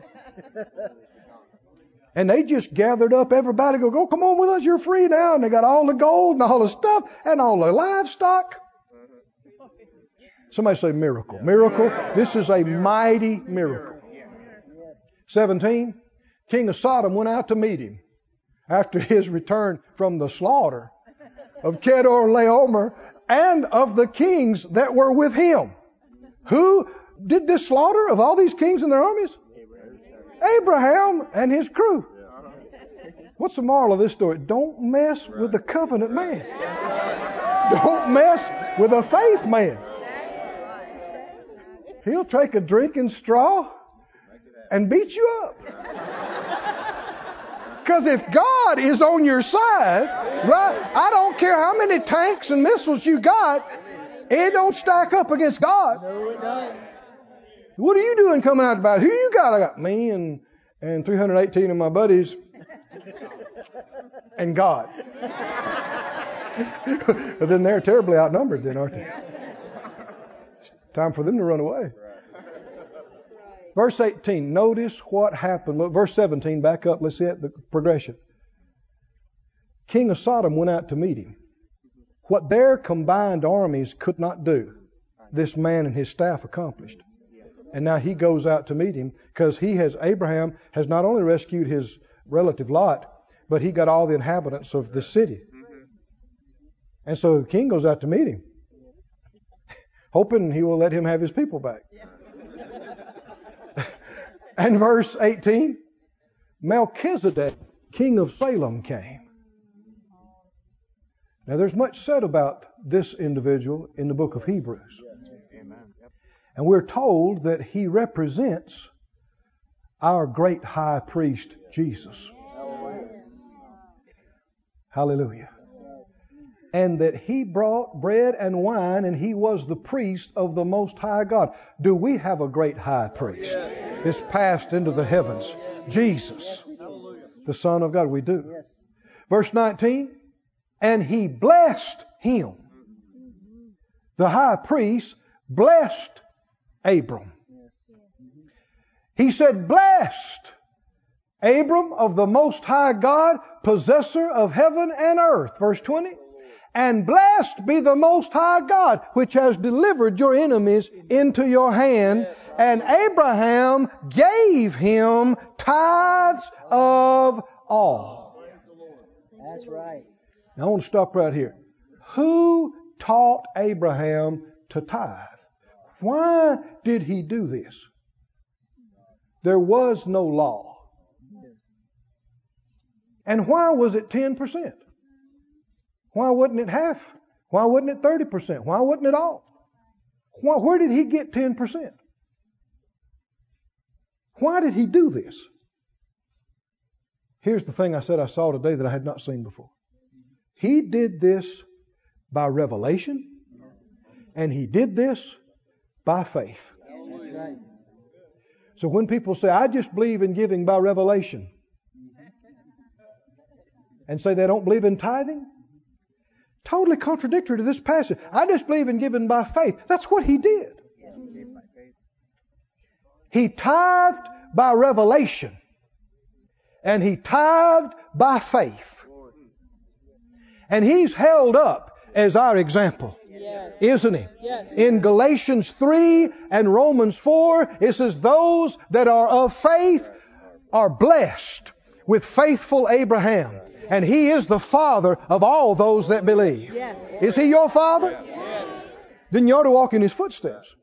And they just gathered up everybody, go, go, come on with us, you're free now. And they got all the gold and all the stuff and all the livestock. Somebody say miracle. Miracle. This is a mighty miracle. 17. King of Sodom went out to meet him after his return from the slaughter of Chedorlaomer and of the kings that were with him. Who did this slaughter of all these kings and their armies? Abraham and his crew. What's the moral of this story? Don't mess with the covenant man. Don't mess with a faith man. He'll take a drinking straw and beat you up. Because if God is on your side, right, I don't care how many tanks and missiles you got, it don't stack up against God.
No, it don't.
What are you doing coming out about? Who you got? I got me and and 318 of my buddies and God. but then they're terribly outnumbered, then, aren't they? It's time for them to run away. Verse 18, notice what happened. Look, verse 17, back up. Let's see the progression. King of Sodom went out to meet him. What their combined armies could not do, this man and his staff accomplished. And now he goes out to meet him because he has, Abraham has not only rescued his relative Lot, but he got all the inhabitants of the city. And so the king goes out to meet him, hoping he will let him have his people back. And verse 18 Melchizedek, king of Salem, came. Now, there's much said about this individual in the book of Hebrews. And we're told that he represents our great high priest, Jesus. Hallelujah. And that he brought bread and wine and he was the priest of the Most High God. Do we have a great high priest? This passed into the heavens. Jesus, the Son of God. We do. Verse 19, and he blessed him. The high priest blessed Abram. He said, Blessed, Abram of the Most High God, possessor of heaven and earth. Verse 20. And blessed be the Most High God, which has delivered your enemies into your hand. And Abraham gave him tithes of all.
That's right.
Now I want to stop right here. Who taught Abraham to tithe? Why did he do this? There was no law. And why was it 10%? Why wasn't it half? Why wasn't it 30%? Why wasn't it all? Why, where did he get 10%? Why did he do this? Here's the thing I said I saw today that I had not seen before. He did this by revelation, and he did this by faith. So when people say, I just believe in giving by revelation, and say they don't believe in tithing, totally contradictory to this passage. I just believe in giving by faith. That's what he did. He tithed by revelation, and he tithed by faith. And he's held up as our example, isn't he?
Yes.
In Galatians 3 and Romans 4, it says, Those that are of faith are blessed with faithful Abraham. And he is the father of all those that believe.
Yes.
Is he your father? Yes. Then you ought to walk in his footsteps.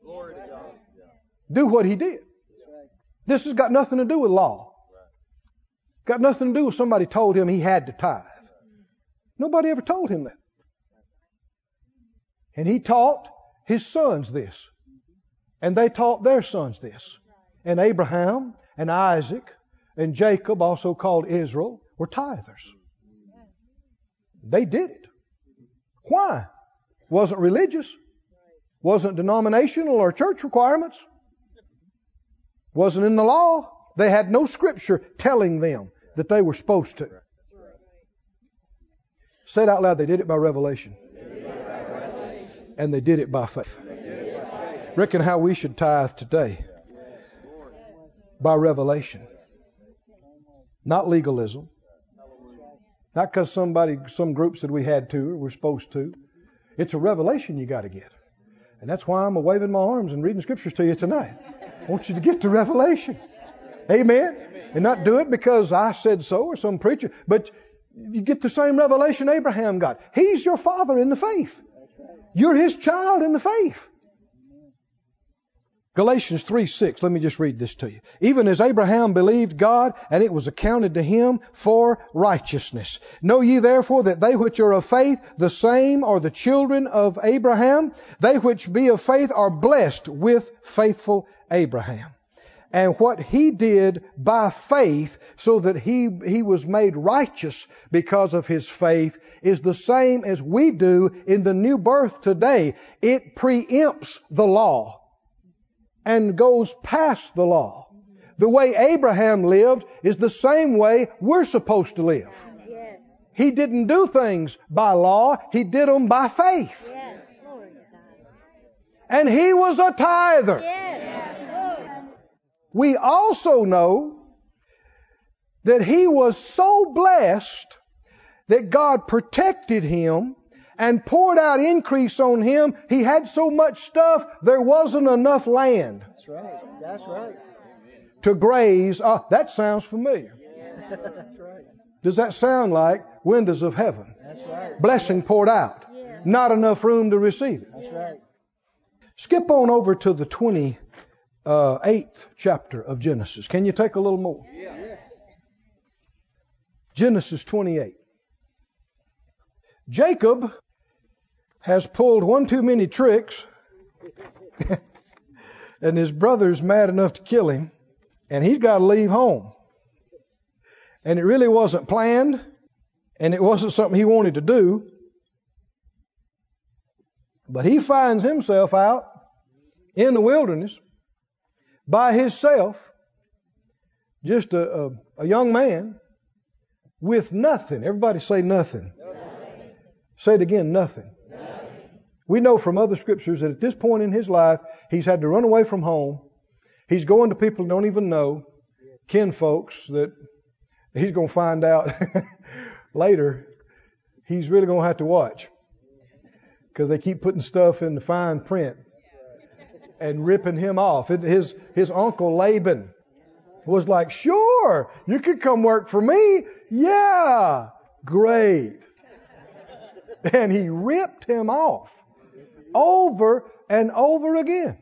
Do what he did. This has got nothing to do with law. Got nothing to do with somebody told him he had to tithe. Nobody ever told him that. And he taught his sons this. And they taught their sons this. And Abraham and Isaac and Jacob, also called Israel, were tithers. They did it. Why? Wasn't religious. Wasn't denominational or church requirements. Wasn't in the law. They had no scripture telling them that they were supposed to. Say it out loud. They did it by revelation. And they did it by faith. Reckon how we should tithe today. By revelation. Not legalism. Not because somebody, some group said we had to or we're supposed to. It's a revelation you got to get. And that's why I'm waving my arms and reading scriptures to you tonight. I want you to get to revelation. Amen. And not do it because I said so or some preacher, but you get the same revelation Abraham got. He's your father in the faith. You're his child in the faith. Galatians 3 6, let me just read this to you. Even as Abraham believed God, and it was accounted to him for righteousness. Know ye therefore that they which are of faith, the same are the children of Abraham. They which be of faith are blessed with faithful Abraham. And what he did by faith, so that he, he was made righteous because of his faith, is the same as we do in the new birth today. It preempts the law and goes past the law. The way Abraham lived is the same way we're supposed to live. He didn't do things by law, he did them by faith.
Yes. Glory to God.
And he was a tither. We also know that he was so blessed that God protected him and poured out increase on him. He had so much stuff, there wasn't enough land
That's right. That's right.
to graze. Uh, that sounds familiar.
That's right.
Does that sound like windows of heaven?
That's right.
Blessing poured out.
Yes.
Not enough room to receive it.
That's right.
Skip on over to the 28th chapter of Genesis. Can you take a little more?
Yes.
Genesis 28. Jacob has pulled one too many tricks, and his brother's mad enough to kill him, and he's got to leave home. And it really wasn't planned, and it wasn't something he wanted to do. But he finds himself out in the wilderness by himself, just a, a, a young man with nothing. Everybody say nothing. Say it again, nothing. We know from other scriptures that at this point in his life, he's had to run away from home. He's going to people who don't even know, kin folks that he's going to find out later he's really going to have to watch because they keep putting stuff in the fine print and ripping him off. His, his uncle Laban was like, Sure, you could come work for me. Yeah, great. And he ripped him off over and over again.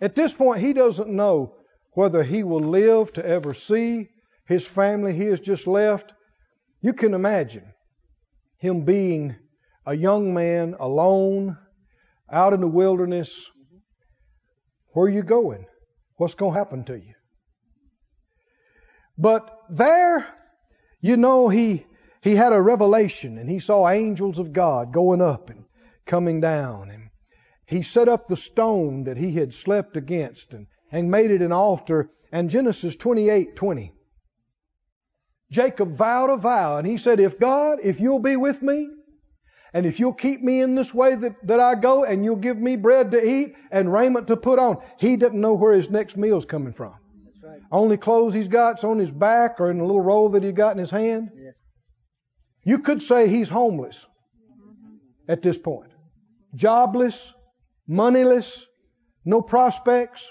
At this point, he doesn't know whether he will live to ever see his family he has just left. You can imagine him being a young man alone out in the wilderness. Where are you going? What's going to happen to you? But there, you know, he he had a revelation and he saw angels of God going up and coming down and he set up the stone that he had slept against and, and made it an altar and Genesis 28 20 Jacob vowed a vow and he said if God if you'll be with me and if you'll keep me in this way that, that I go and you'll give me bread to eat and raiment to put on he didn't know where his next meal's coming from
That's right.
only clothes he's got's on his back or in a little roll that he got in his hand
Yes.
you could say he's homeless mm-hmm. at this point. Jobless, moneyless, no prospects.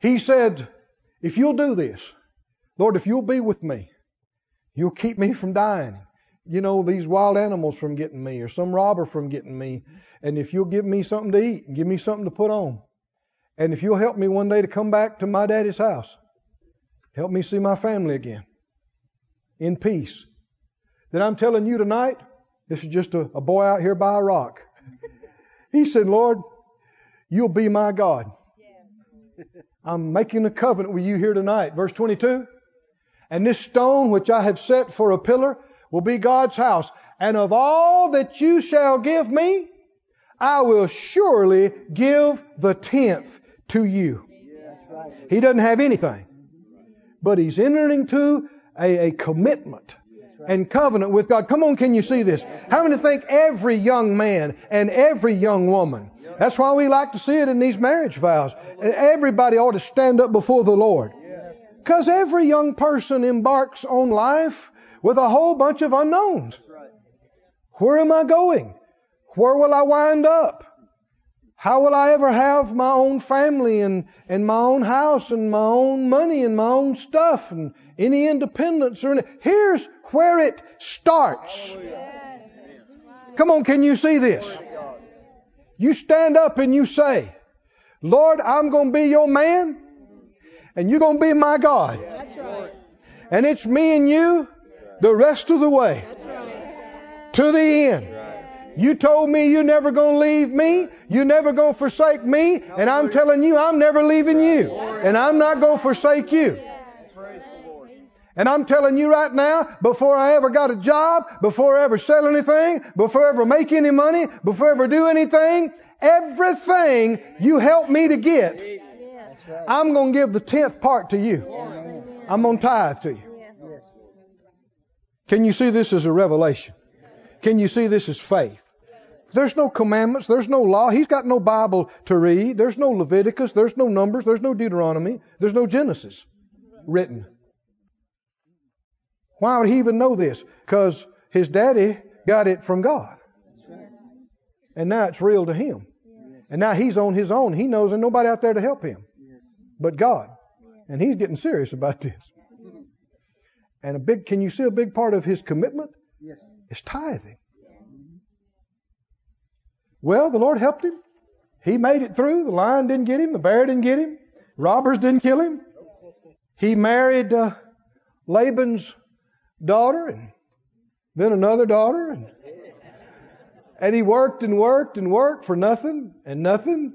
He said, If you'll do this, Lord, if you'll be with me, you'll keep me from dying. You know, these wild animals from getting me or some robber from getting me. And if you'll give me something to eat and give me something to put on. And if you'll help me one day to come back to my daddy's house, help me see my family again in peace. Then I'm telling you tonight, this is just a, a boy out here by a rock. He said, Lord, you'll be my God. I'm making a covenant with you here tonight. Verse 22. And this stone which I have set for a pillar will be God's house. And of all that you shall give me, I will surely give the tenth to you. He doesn't have anything. But he's entering into a, a commitment and covenant with God. Come on, can you see this? How many think every young man and every young woman? That's why we like to see it in these marriage vows. Everybody ought to stand up before the Lord. Because every young person embarks on life with a whole bunch of unknowns. Where am I going? Where will I wind up? How will I ever have my own family and, and my own house and my own money and my own stuff and any independence or any, here's where it starts. Come on, can you see this? You stand up and you say, Lord, I'm going to be your man and you're going to be my God.
Right.
And it's me and you the rest of the way
right.
to the end. You told me you're never going to leave me. You're never going to forsake me. And I'm telling you, I'm never leaving you. And I'm not going to forsake you. And I'm telling you right now, before I ever got a job, before I ever sell anything, before I ever make any money, before I ever do anything, everything you help me to get, I'm going to give the tenth part to you. I'm going to tithe to you. Can you see this as a revelation? Can you see this as faith? There's no commandments. There's no law. He's got no Bible to read. There's no Leviticus. There's no Numbers. There's no Deuteronomy. There's no Genesis written. Why would he even know this? Because his daddy got it from God. And now it's real to him. And now he's on his own. He knows there's nobody out there to help him but God. And he's getting serious about this. And a big, can you see a big part of his commitment?
Yes.
It's tithing. Well, the Lord helped him. He made it through. The lion didn't get him. The bear didn't get him. Robbers didn't kill him. He married uh, Laban's daughter and then another daughter. And, and he worked and worked and worked for nothing and nothing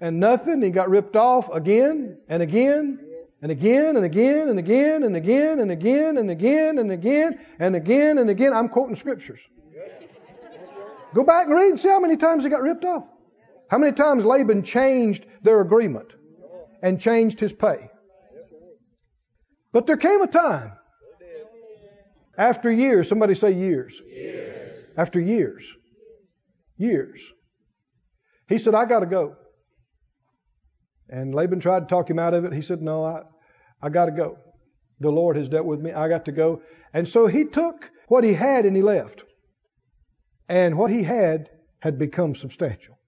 and nothing. He got ripped off again and again and again and again and again and again and again and again and again and again and again. I'm quoting scriptures. Go back and read and see how many times he got ripped off. How many times Laban changed their agreement and changed his pay. But there came a time after years, somebody say years. years. After years. Years. He said, I got to go. And Laban tried to talk him out of it. He said, No, I, I got to go. The Lord has dealt with me. I got to go. And so he took what he had and he left. And what he had had become substantial.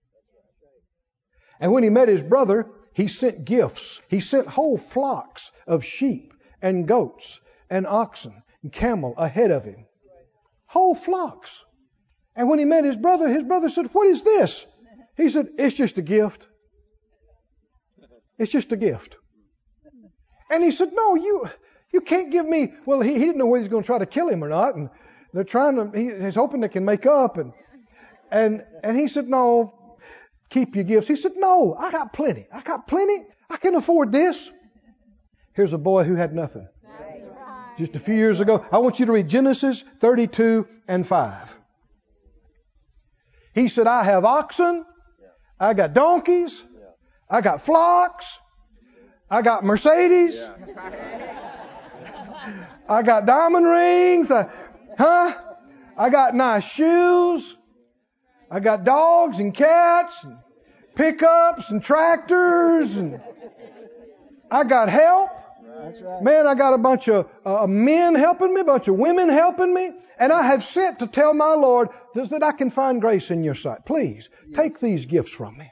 And when he met his brother, he sent gifts. He sent whole flocks of sheep and goats and oxen camel ahead of him. Whole flocks. And when he met his brother, his brother said, What is this? He said, It's just a gift. It's just a gift. And he said, No, you you can't give me well, he, he didn't know whether he's going to try to kill him or not, and they're trying to he, he's hoping they can make up and and and he said, No, keep your gifts. He said, No, I got plenty. I got plenty. I can afford this. Here's a boy who had nothing. Just a few years ago. I want you to read Genesis 32 and 5. He said, I have oxen. I got donkeys. I got flocks. I got Mercedes. I got diamond rings. I, huh? I got nice shoes. I got dogs and cats and pickups and tractors and I got help.
That's right.
Man, I got a bunch of uh, men helping me, a bunch of women helping me, and I have sent to tell my Lord that I can find grace in your sight. Please take these gifts from me.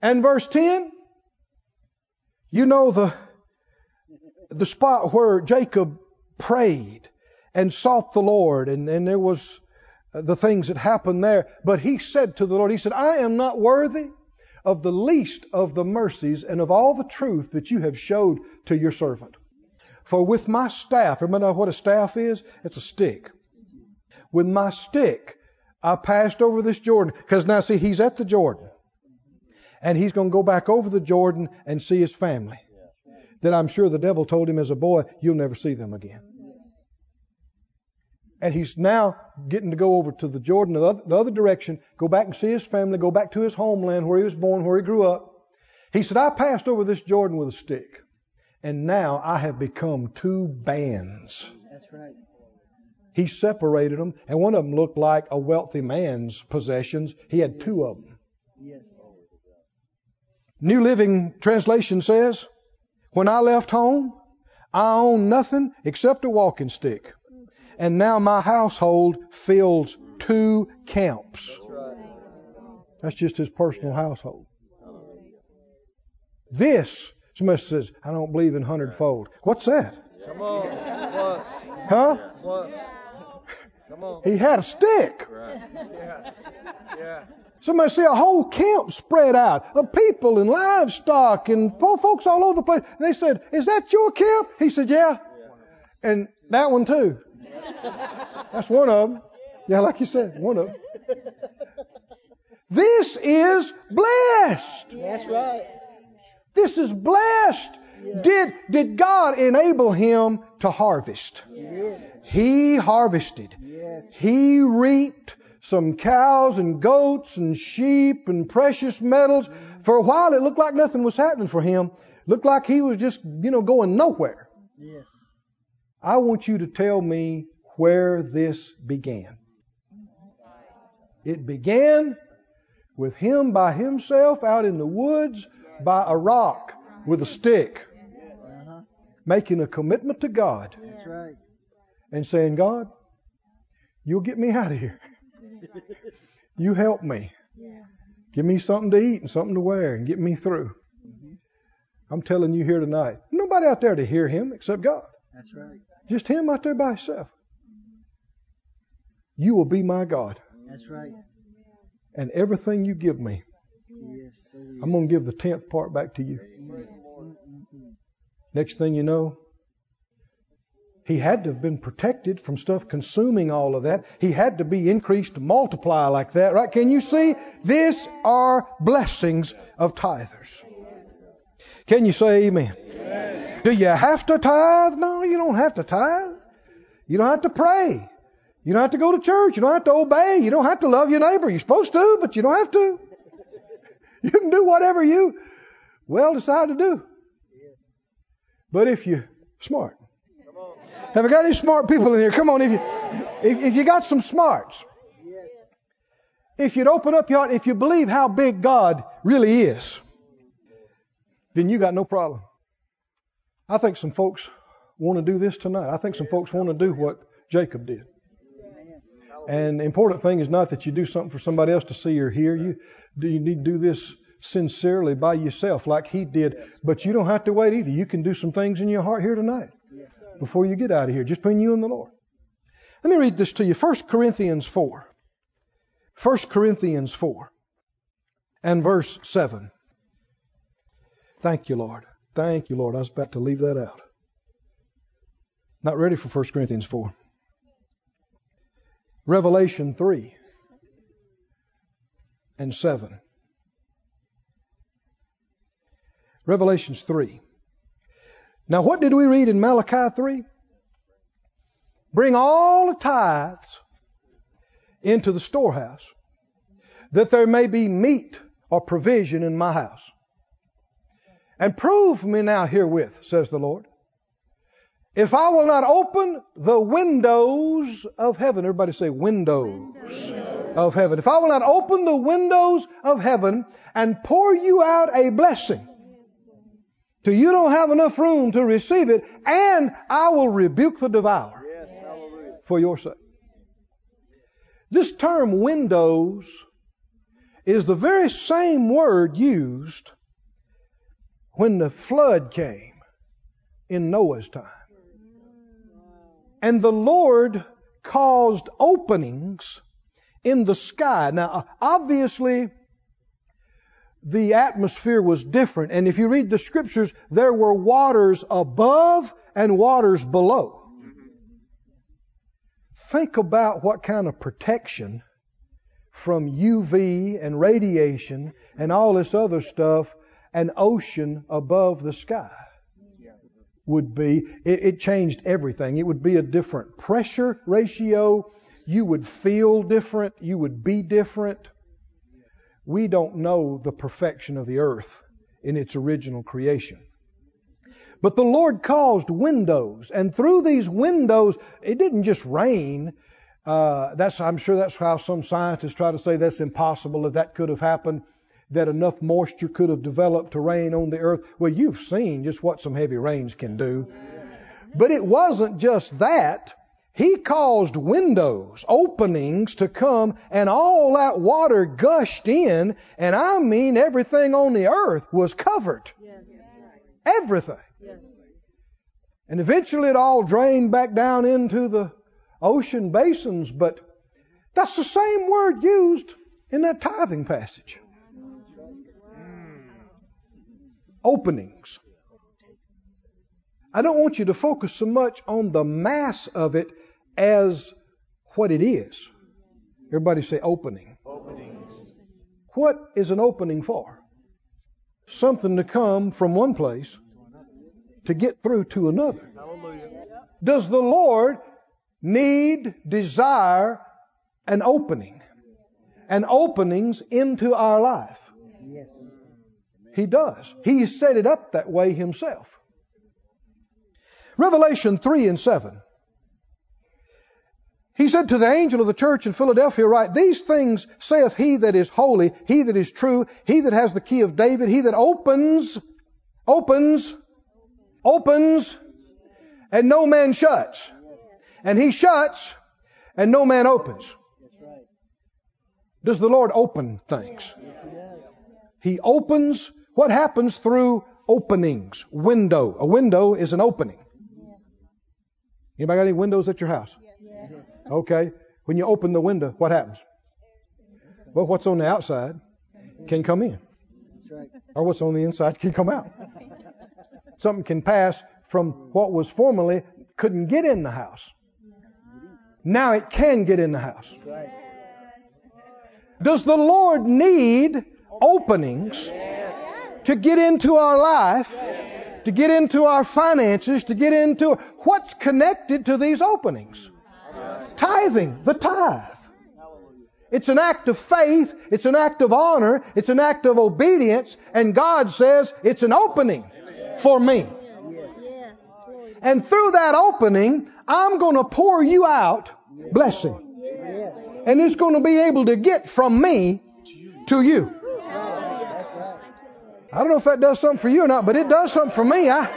And verse 10, you know the, the spot where Jacob prayed and sought the Lord, and, and there was the things that happened there. But he said to the Lord, He said, I am not worthy of the least of the mercies and of all the truth that you have showed to your servant. For with my staff, remember what a staff is? It's a stick. With my stick, I passed over this Jordan. Because now, see, he's at the Jordan. And he's going to go back over the Jordan and see his family. That I'm sure the devil told him as a boy, you'll never see them again. And he's now getting to go over to the Jordan, the other, the other direction, go back and see his family, go back to his homeland where he was born, where he grew up. He said, I passed over this Jordan with a stick, and now I have become two bands.
That's right.
He separated them, and one of them looked like a wealthy man's possessions. He had two of them.
Yes.
New Living Translation says, When I left home, I owned nothing except a walking stick. And now my household fills two camps. That's just his personal household. This, somebody says, I don't believe in hundredfold. What's that?
Come on. Plus.
Huh?
Plus. Come on.
He had a stick.
Right. Yeah. Yeah.
Somebody see a whole camp spread out of people and livestock and folks all over the place. And they said, Is that your camp? He said, Yeah. And that one too. That's one of them. Yeah, like you said, one of them. This is blessed.
That's right.
This is blessed. Did, did God enable him to harvest?
Yes.
He harvested.
Yes.
He reaped some cows and goats and sheep and precious metals. For a while, it looked like nothing was happening for him. Looked like he was just, you know, going nowhere.
Yes.
I want you to tell me where this began. It began with him by himself out in the woods by a rock with a stick, making a commitment to God and saying, God, you'll get me out of here. You help me. Give me something to eat and something to wear and get me through. Mm-hmm. I'm telling you here tonight, nobody out there to hear him except God.
That's right.
Just him out there by himself. You will be my God,
That's right.
and everything you give me,
Yes. Yes,
I'm going to give the tenth part back to you. Next thing you know, he had to have been protected from stuff consuming all of that. He had to be increased to multiply like that, right? Can you see? These are blessings of tithers. Can you say amen? Do you have to tithe? No, you don't have to tithe. You don't have to pray. You don't have to go to church. You don't have to obey. You don't have to love your neighbor. You're supposed to, but you don't have to. You can do whatever you well decide to do. But if you're smart, have I got any smart people in here? Come on, if you if, if you got some smarts, if you'd open up your heart, if you believe how big God really is, then you got no problem. I think some folks want to do this tonight. I think some folks want to do what Jacob did. And the important thing is not that you do something for somebody else to see or hear. You do you need to do this sincerely by yourself, like he did. But you don't have to wait either. You can do some things in your heart here tonight before you get out of here, just between you and the Lord. Let me read this to you. 1 Corinthians 4. 1 Corinthians 4 and verse 7. Thank you, Lord. Thank you, Lord. I was about to leave that out. Not ready for 1 Corinthians 4. Revelation 3 and 7. Revelations 3. Now, what did we read in Malachi 3? Bring all the tithes into the storehouse, that there may be meat or provision in my house. And prove me now herewith, says the Lord, if I will not open the windows of heaven. Everybody say windows, of heaven. If I will not open the windows of heaven and pour you out a blessing till you don't have enough room to receive it, and I will rebuke the devourer
Yes,
for your sake. This term windows is the very same word used when the flood came in Noah's time. And the Lord caused openings in the sky. Now, obviously, the atmosphere was different. And if you read the scriptures, there were waters above and waters below. Think about what kind of protection from UV and radiation and all this other stuff an ocean above the sky would be. It, it changed everything. It would be a different pressure ratio. You would feel different. You would be different. We don't know the perfection of the earth in its original creation. But the Lord caused windows, and through these windows, it didn't just rain. Uh, that's I'm sure that's how some scientists try to say that's impossible that that could have happened, that enough moisture could have developed to rain on the earth. Well, you've seen just what some heavy rains can do. But it wasn't just that. He caused windows, openings to come, and all that water gushed in, and I mean everything on the earth was covered.
Yes.
Everything.
Yes.
And eventually it all drained back down into the ocean basins, but that's the same word used in that tithing passage. Openings. I don't want you to focus so much on the mass of it as what it is. Everybody say opening. What is an opening for? Something to come from one place to get through to another. Does the Lord need, desire an opening? And openings into our life? He does. He set it up that way himself. Revelation 3 and 7. He said to the angel of the church in Philadelphia, Write, These things saith he that is holy, he that is true, he that has the key of David, he that opens, opens, opens, and no man shuts. And he shuts, and no man opens. Does the Lord open things?
He
opens what happens through openings. Window. A window is an opening. Anybody got any windows at your house? Okay. When you open the window, what happens? Well, what's on the outside can come in.
right.
or what's on the inside can come out. Something can pass from what was formerly couldn't get in the house. Now it can get in the house.
Right.
Does the Lord need openings to get into our life, to get into our finances, to get into what's connected to these openings? Tithing, the tithe. It's an act of faith, it's an act of honor, it's an act of obedience, and God says it's an opening for me. And through that opening, I'm going to pour you out blessing. And it's going to be able to get from me to you. I don't know if that does something for you or not, but it does something for me. I,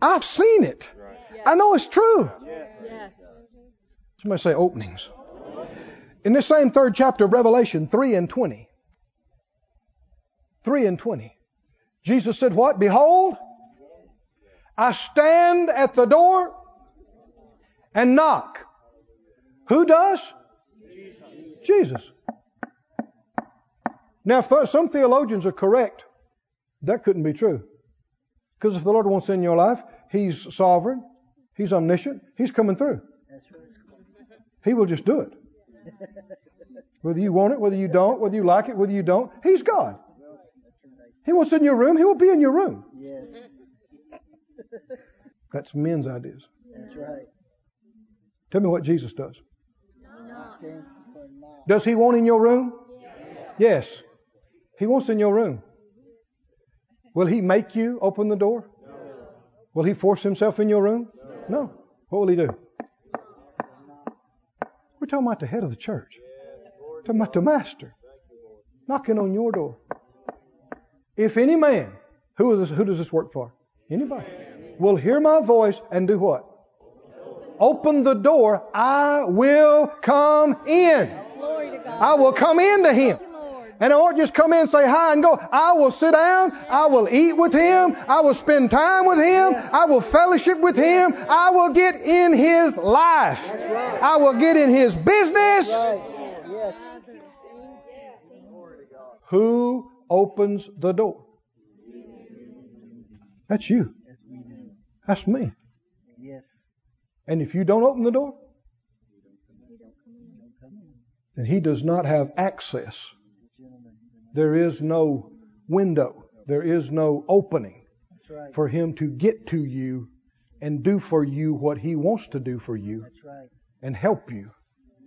I've seen it. I know it's true. Somebody say openings. In this same third chapter of Revelation, 3 and 20. 3 and 20. Jesus said, What? Behold, I stand at the door and knock. Who does? Jesus. Now, if th- some theologians are correct, that couldn't be true. Because if the Lord wants in your life, He's sovereign, He's omniscient, He's coming through. He will just do it. Whether you want it, whether you don't, whether you like it, whether you don't, He's God. He wants in your room, He will be in your room.
Yes.
That's men's ideas.
That's right.
Tell me what Jesus does.
Stands for now.
Does He want in your room? Yes. He wants in your room. Will He make you open the door? No. Will He force Himself in your room? No. What will He do? We're talking about the head of the church. We're talking about the master knocking on your door. If any man, who, is this, who does this work for? Anybody. Will hear my voice and do what? Open the door. I will come in.
Glory to God.
I will come into him.
Thank you, Lord.
And I won't just come in and say hi and go. I will sit down. I will eat with him. I will spend time with him. I will fellowship with him. I will get in his life. I will get in his business.
Right.
Who opens the door? That's you.
That's we do.
That's me.
Yes.
And if you don't open the door,
Don't come in.
then he does not have access. There is no window. There is no opening
right.
for him to get to you and do for you what he wants to do for you
That's right.
and help you.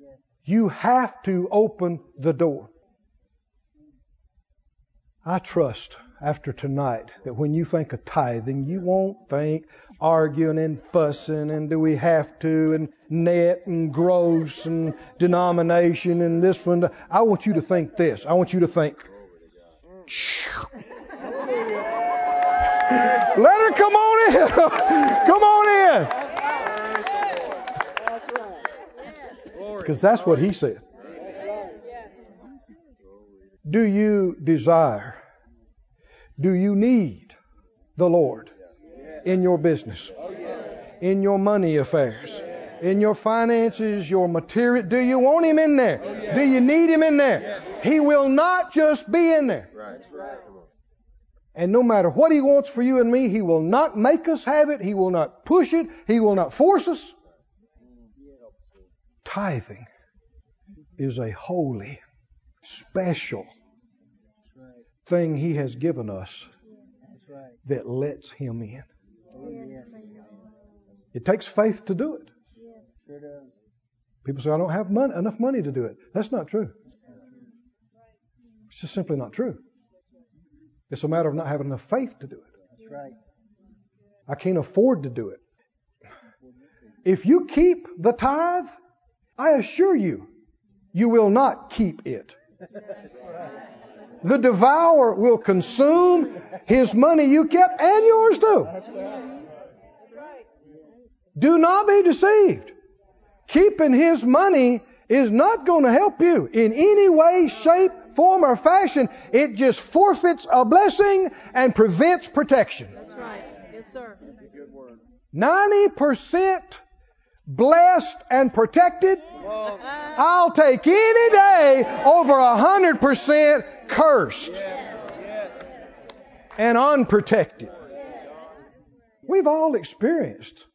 Yes.
You have to open the door. I trust after tonight that when you think of tithing, you won't think arguing and fussing and do we have to and net and gross and denomination and this one. I want you to think this. I want you to think. Let her come on in. come on in. Because that's what he said. Do you desire, do you need the Lord in your business, in your money affairs, in your finances, your material? Do you want Him in there? Do you need Him in there? He will not just be in there. And no matter what He wants for you and me, He will not make us have it. He will not push it. He will not force us. Tithing is a holy, special thing He has given us that lets Him in. It takes faith to do it. People say, I don't have mon- enough money to do it. That's not true. It's just simply not true. It's a matter of not having enough faith to do it.
That's right.
I can't afford to do it. If you keep the tithe, I assure you, you will not keep it. The devourer will consume his money you kept and yours too. Do not be deceived. Keeping his money is not going to help you in any way, shape, form, or fashion. It just forfeits a blessing and prevents protection.
That's right. Yes, sir.
90% blessed and protected. I'll take any day over 100% cursed. and unprotected. We've all experienced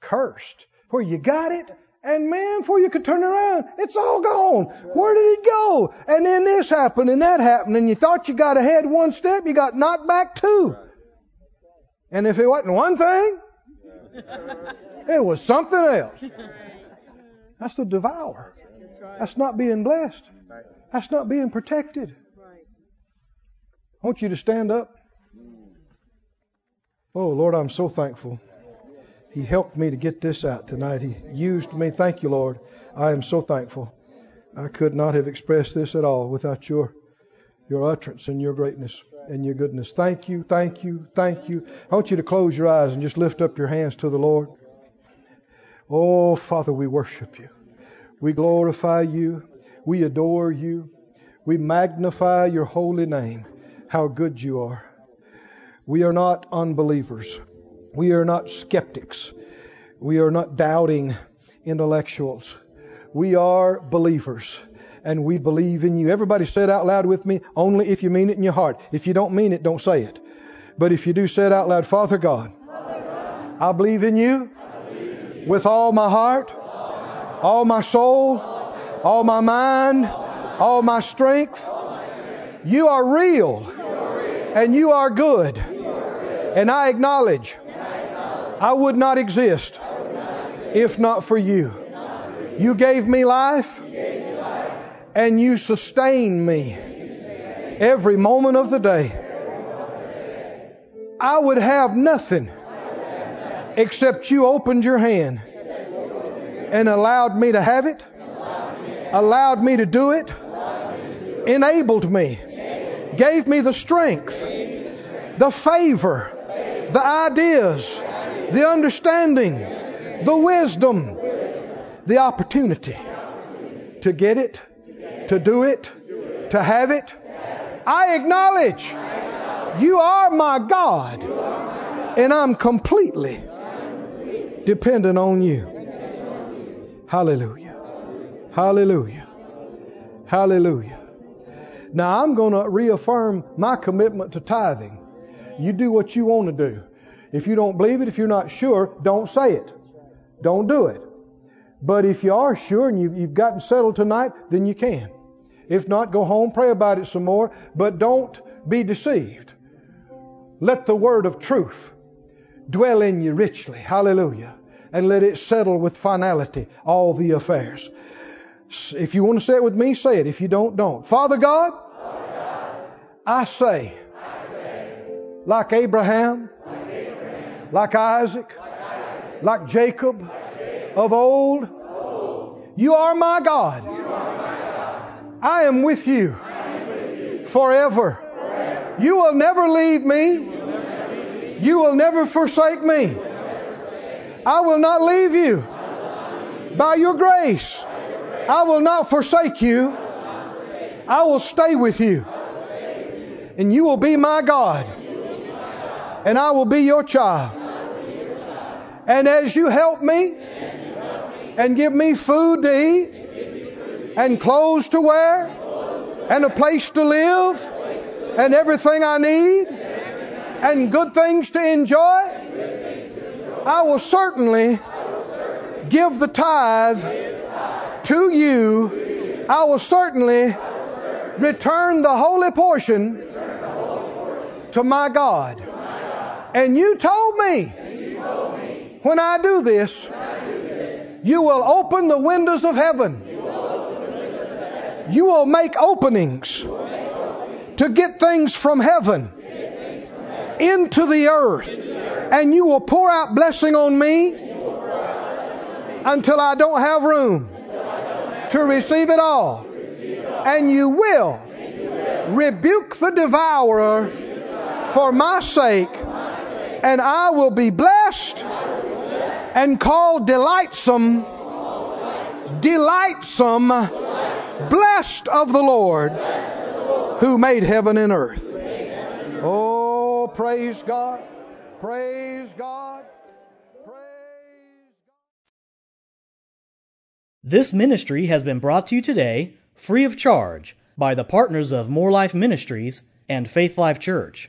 cursed where you got it and man, before you could turn around, it's all gone. Where did it go? And then this happened and that happened and you thought you got ahead one step, you got knocked back two. And if it wasn't one thing, it was something else. That's the devourer. That's not being blessed. That's not being protected. I want you to stand up. Oh, Lord, I'm so thankful. He helped me to get this out tonight. He used me. Thank you, Lord. I am so thankful. I could not have expressed this at all without your your utterance and your greatness and your goodness. Thank you, thank you, thank you. I want you to close your eyes and just lift up your hands to the Lord. Oh, Father, we worship you. We glorify you. We adore you. We magnify your holy name. How good you are. We are not unbelievers. We are not skeptics. We are not doubting intellectuals. We are believers and we believe in you. Everybody say it out loud with me, only if you mean it in your heart. If you don't mean it, don't say it. But if you do, say it out loud Father God, I believe in you with all my heart, all my soul, all my mind, all my strength. You are real and you are good. And I acknowledge I would not exist if not for you. You gave me life and you sustain me every moment of the day. I would have nothing except you opened your hand and allowed me to have it, allowed me to do it, enabled me, gave me the strength, the favor, the ideas, the understanding, the wisdom, the opportunity to get it, to do it, to have it. I acknowledge you are my God, and I'm completely dependent on you. Hallelujah. Hallelujah. Hallelujah. Now I'm going to reaffirm my commitment to tithing. You do what you want to do. If you don't believe it, if you're not sure, don't say it. Don't do it. But if you are sure and you've, gotten settled tonight, then you can. If not, go home, pray about it some more, but don't be deceived. Let the word of truth dwell in you richly. Hallelujah. And let it settle with finality all the affairs. If you want to say it with me, say it. If you don't, don't. Father God, Father God I, say, I say, like Abraham, like, Isaac, like, Jacob, of old, you are my God. I am with you, forever. You will never, leave me. You will never forsake me. I will not leave you. By your grace, I will not forsake you. I will stay with you. And you will be my God. And I will be your child. And as you help me and give me food to eat and clothes to wear and a place to live and everything I need and good things to enjoy, I will certainly give the tithe to you. I will certainly return the holy portion to my God. And you told me when I do this, you will open the windows of heaven. You will make openings to get things from heaven into the earth and you will pour out blessing on me until I don't have room to receive it all. And you will rebuke the devourer for my sake, and I will be blessed and called delightsome, delightsome, blessed of the Lord who made heaven and earth. Oh, praise God. Praise God. Praise God.
This ministry has been brought to you today free of charge by the partners of More Life Ministries and Faith Life Church.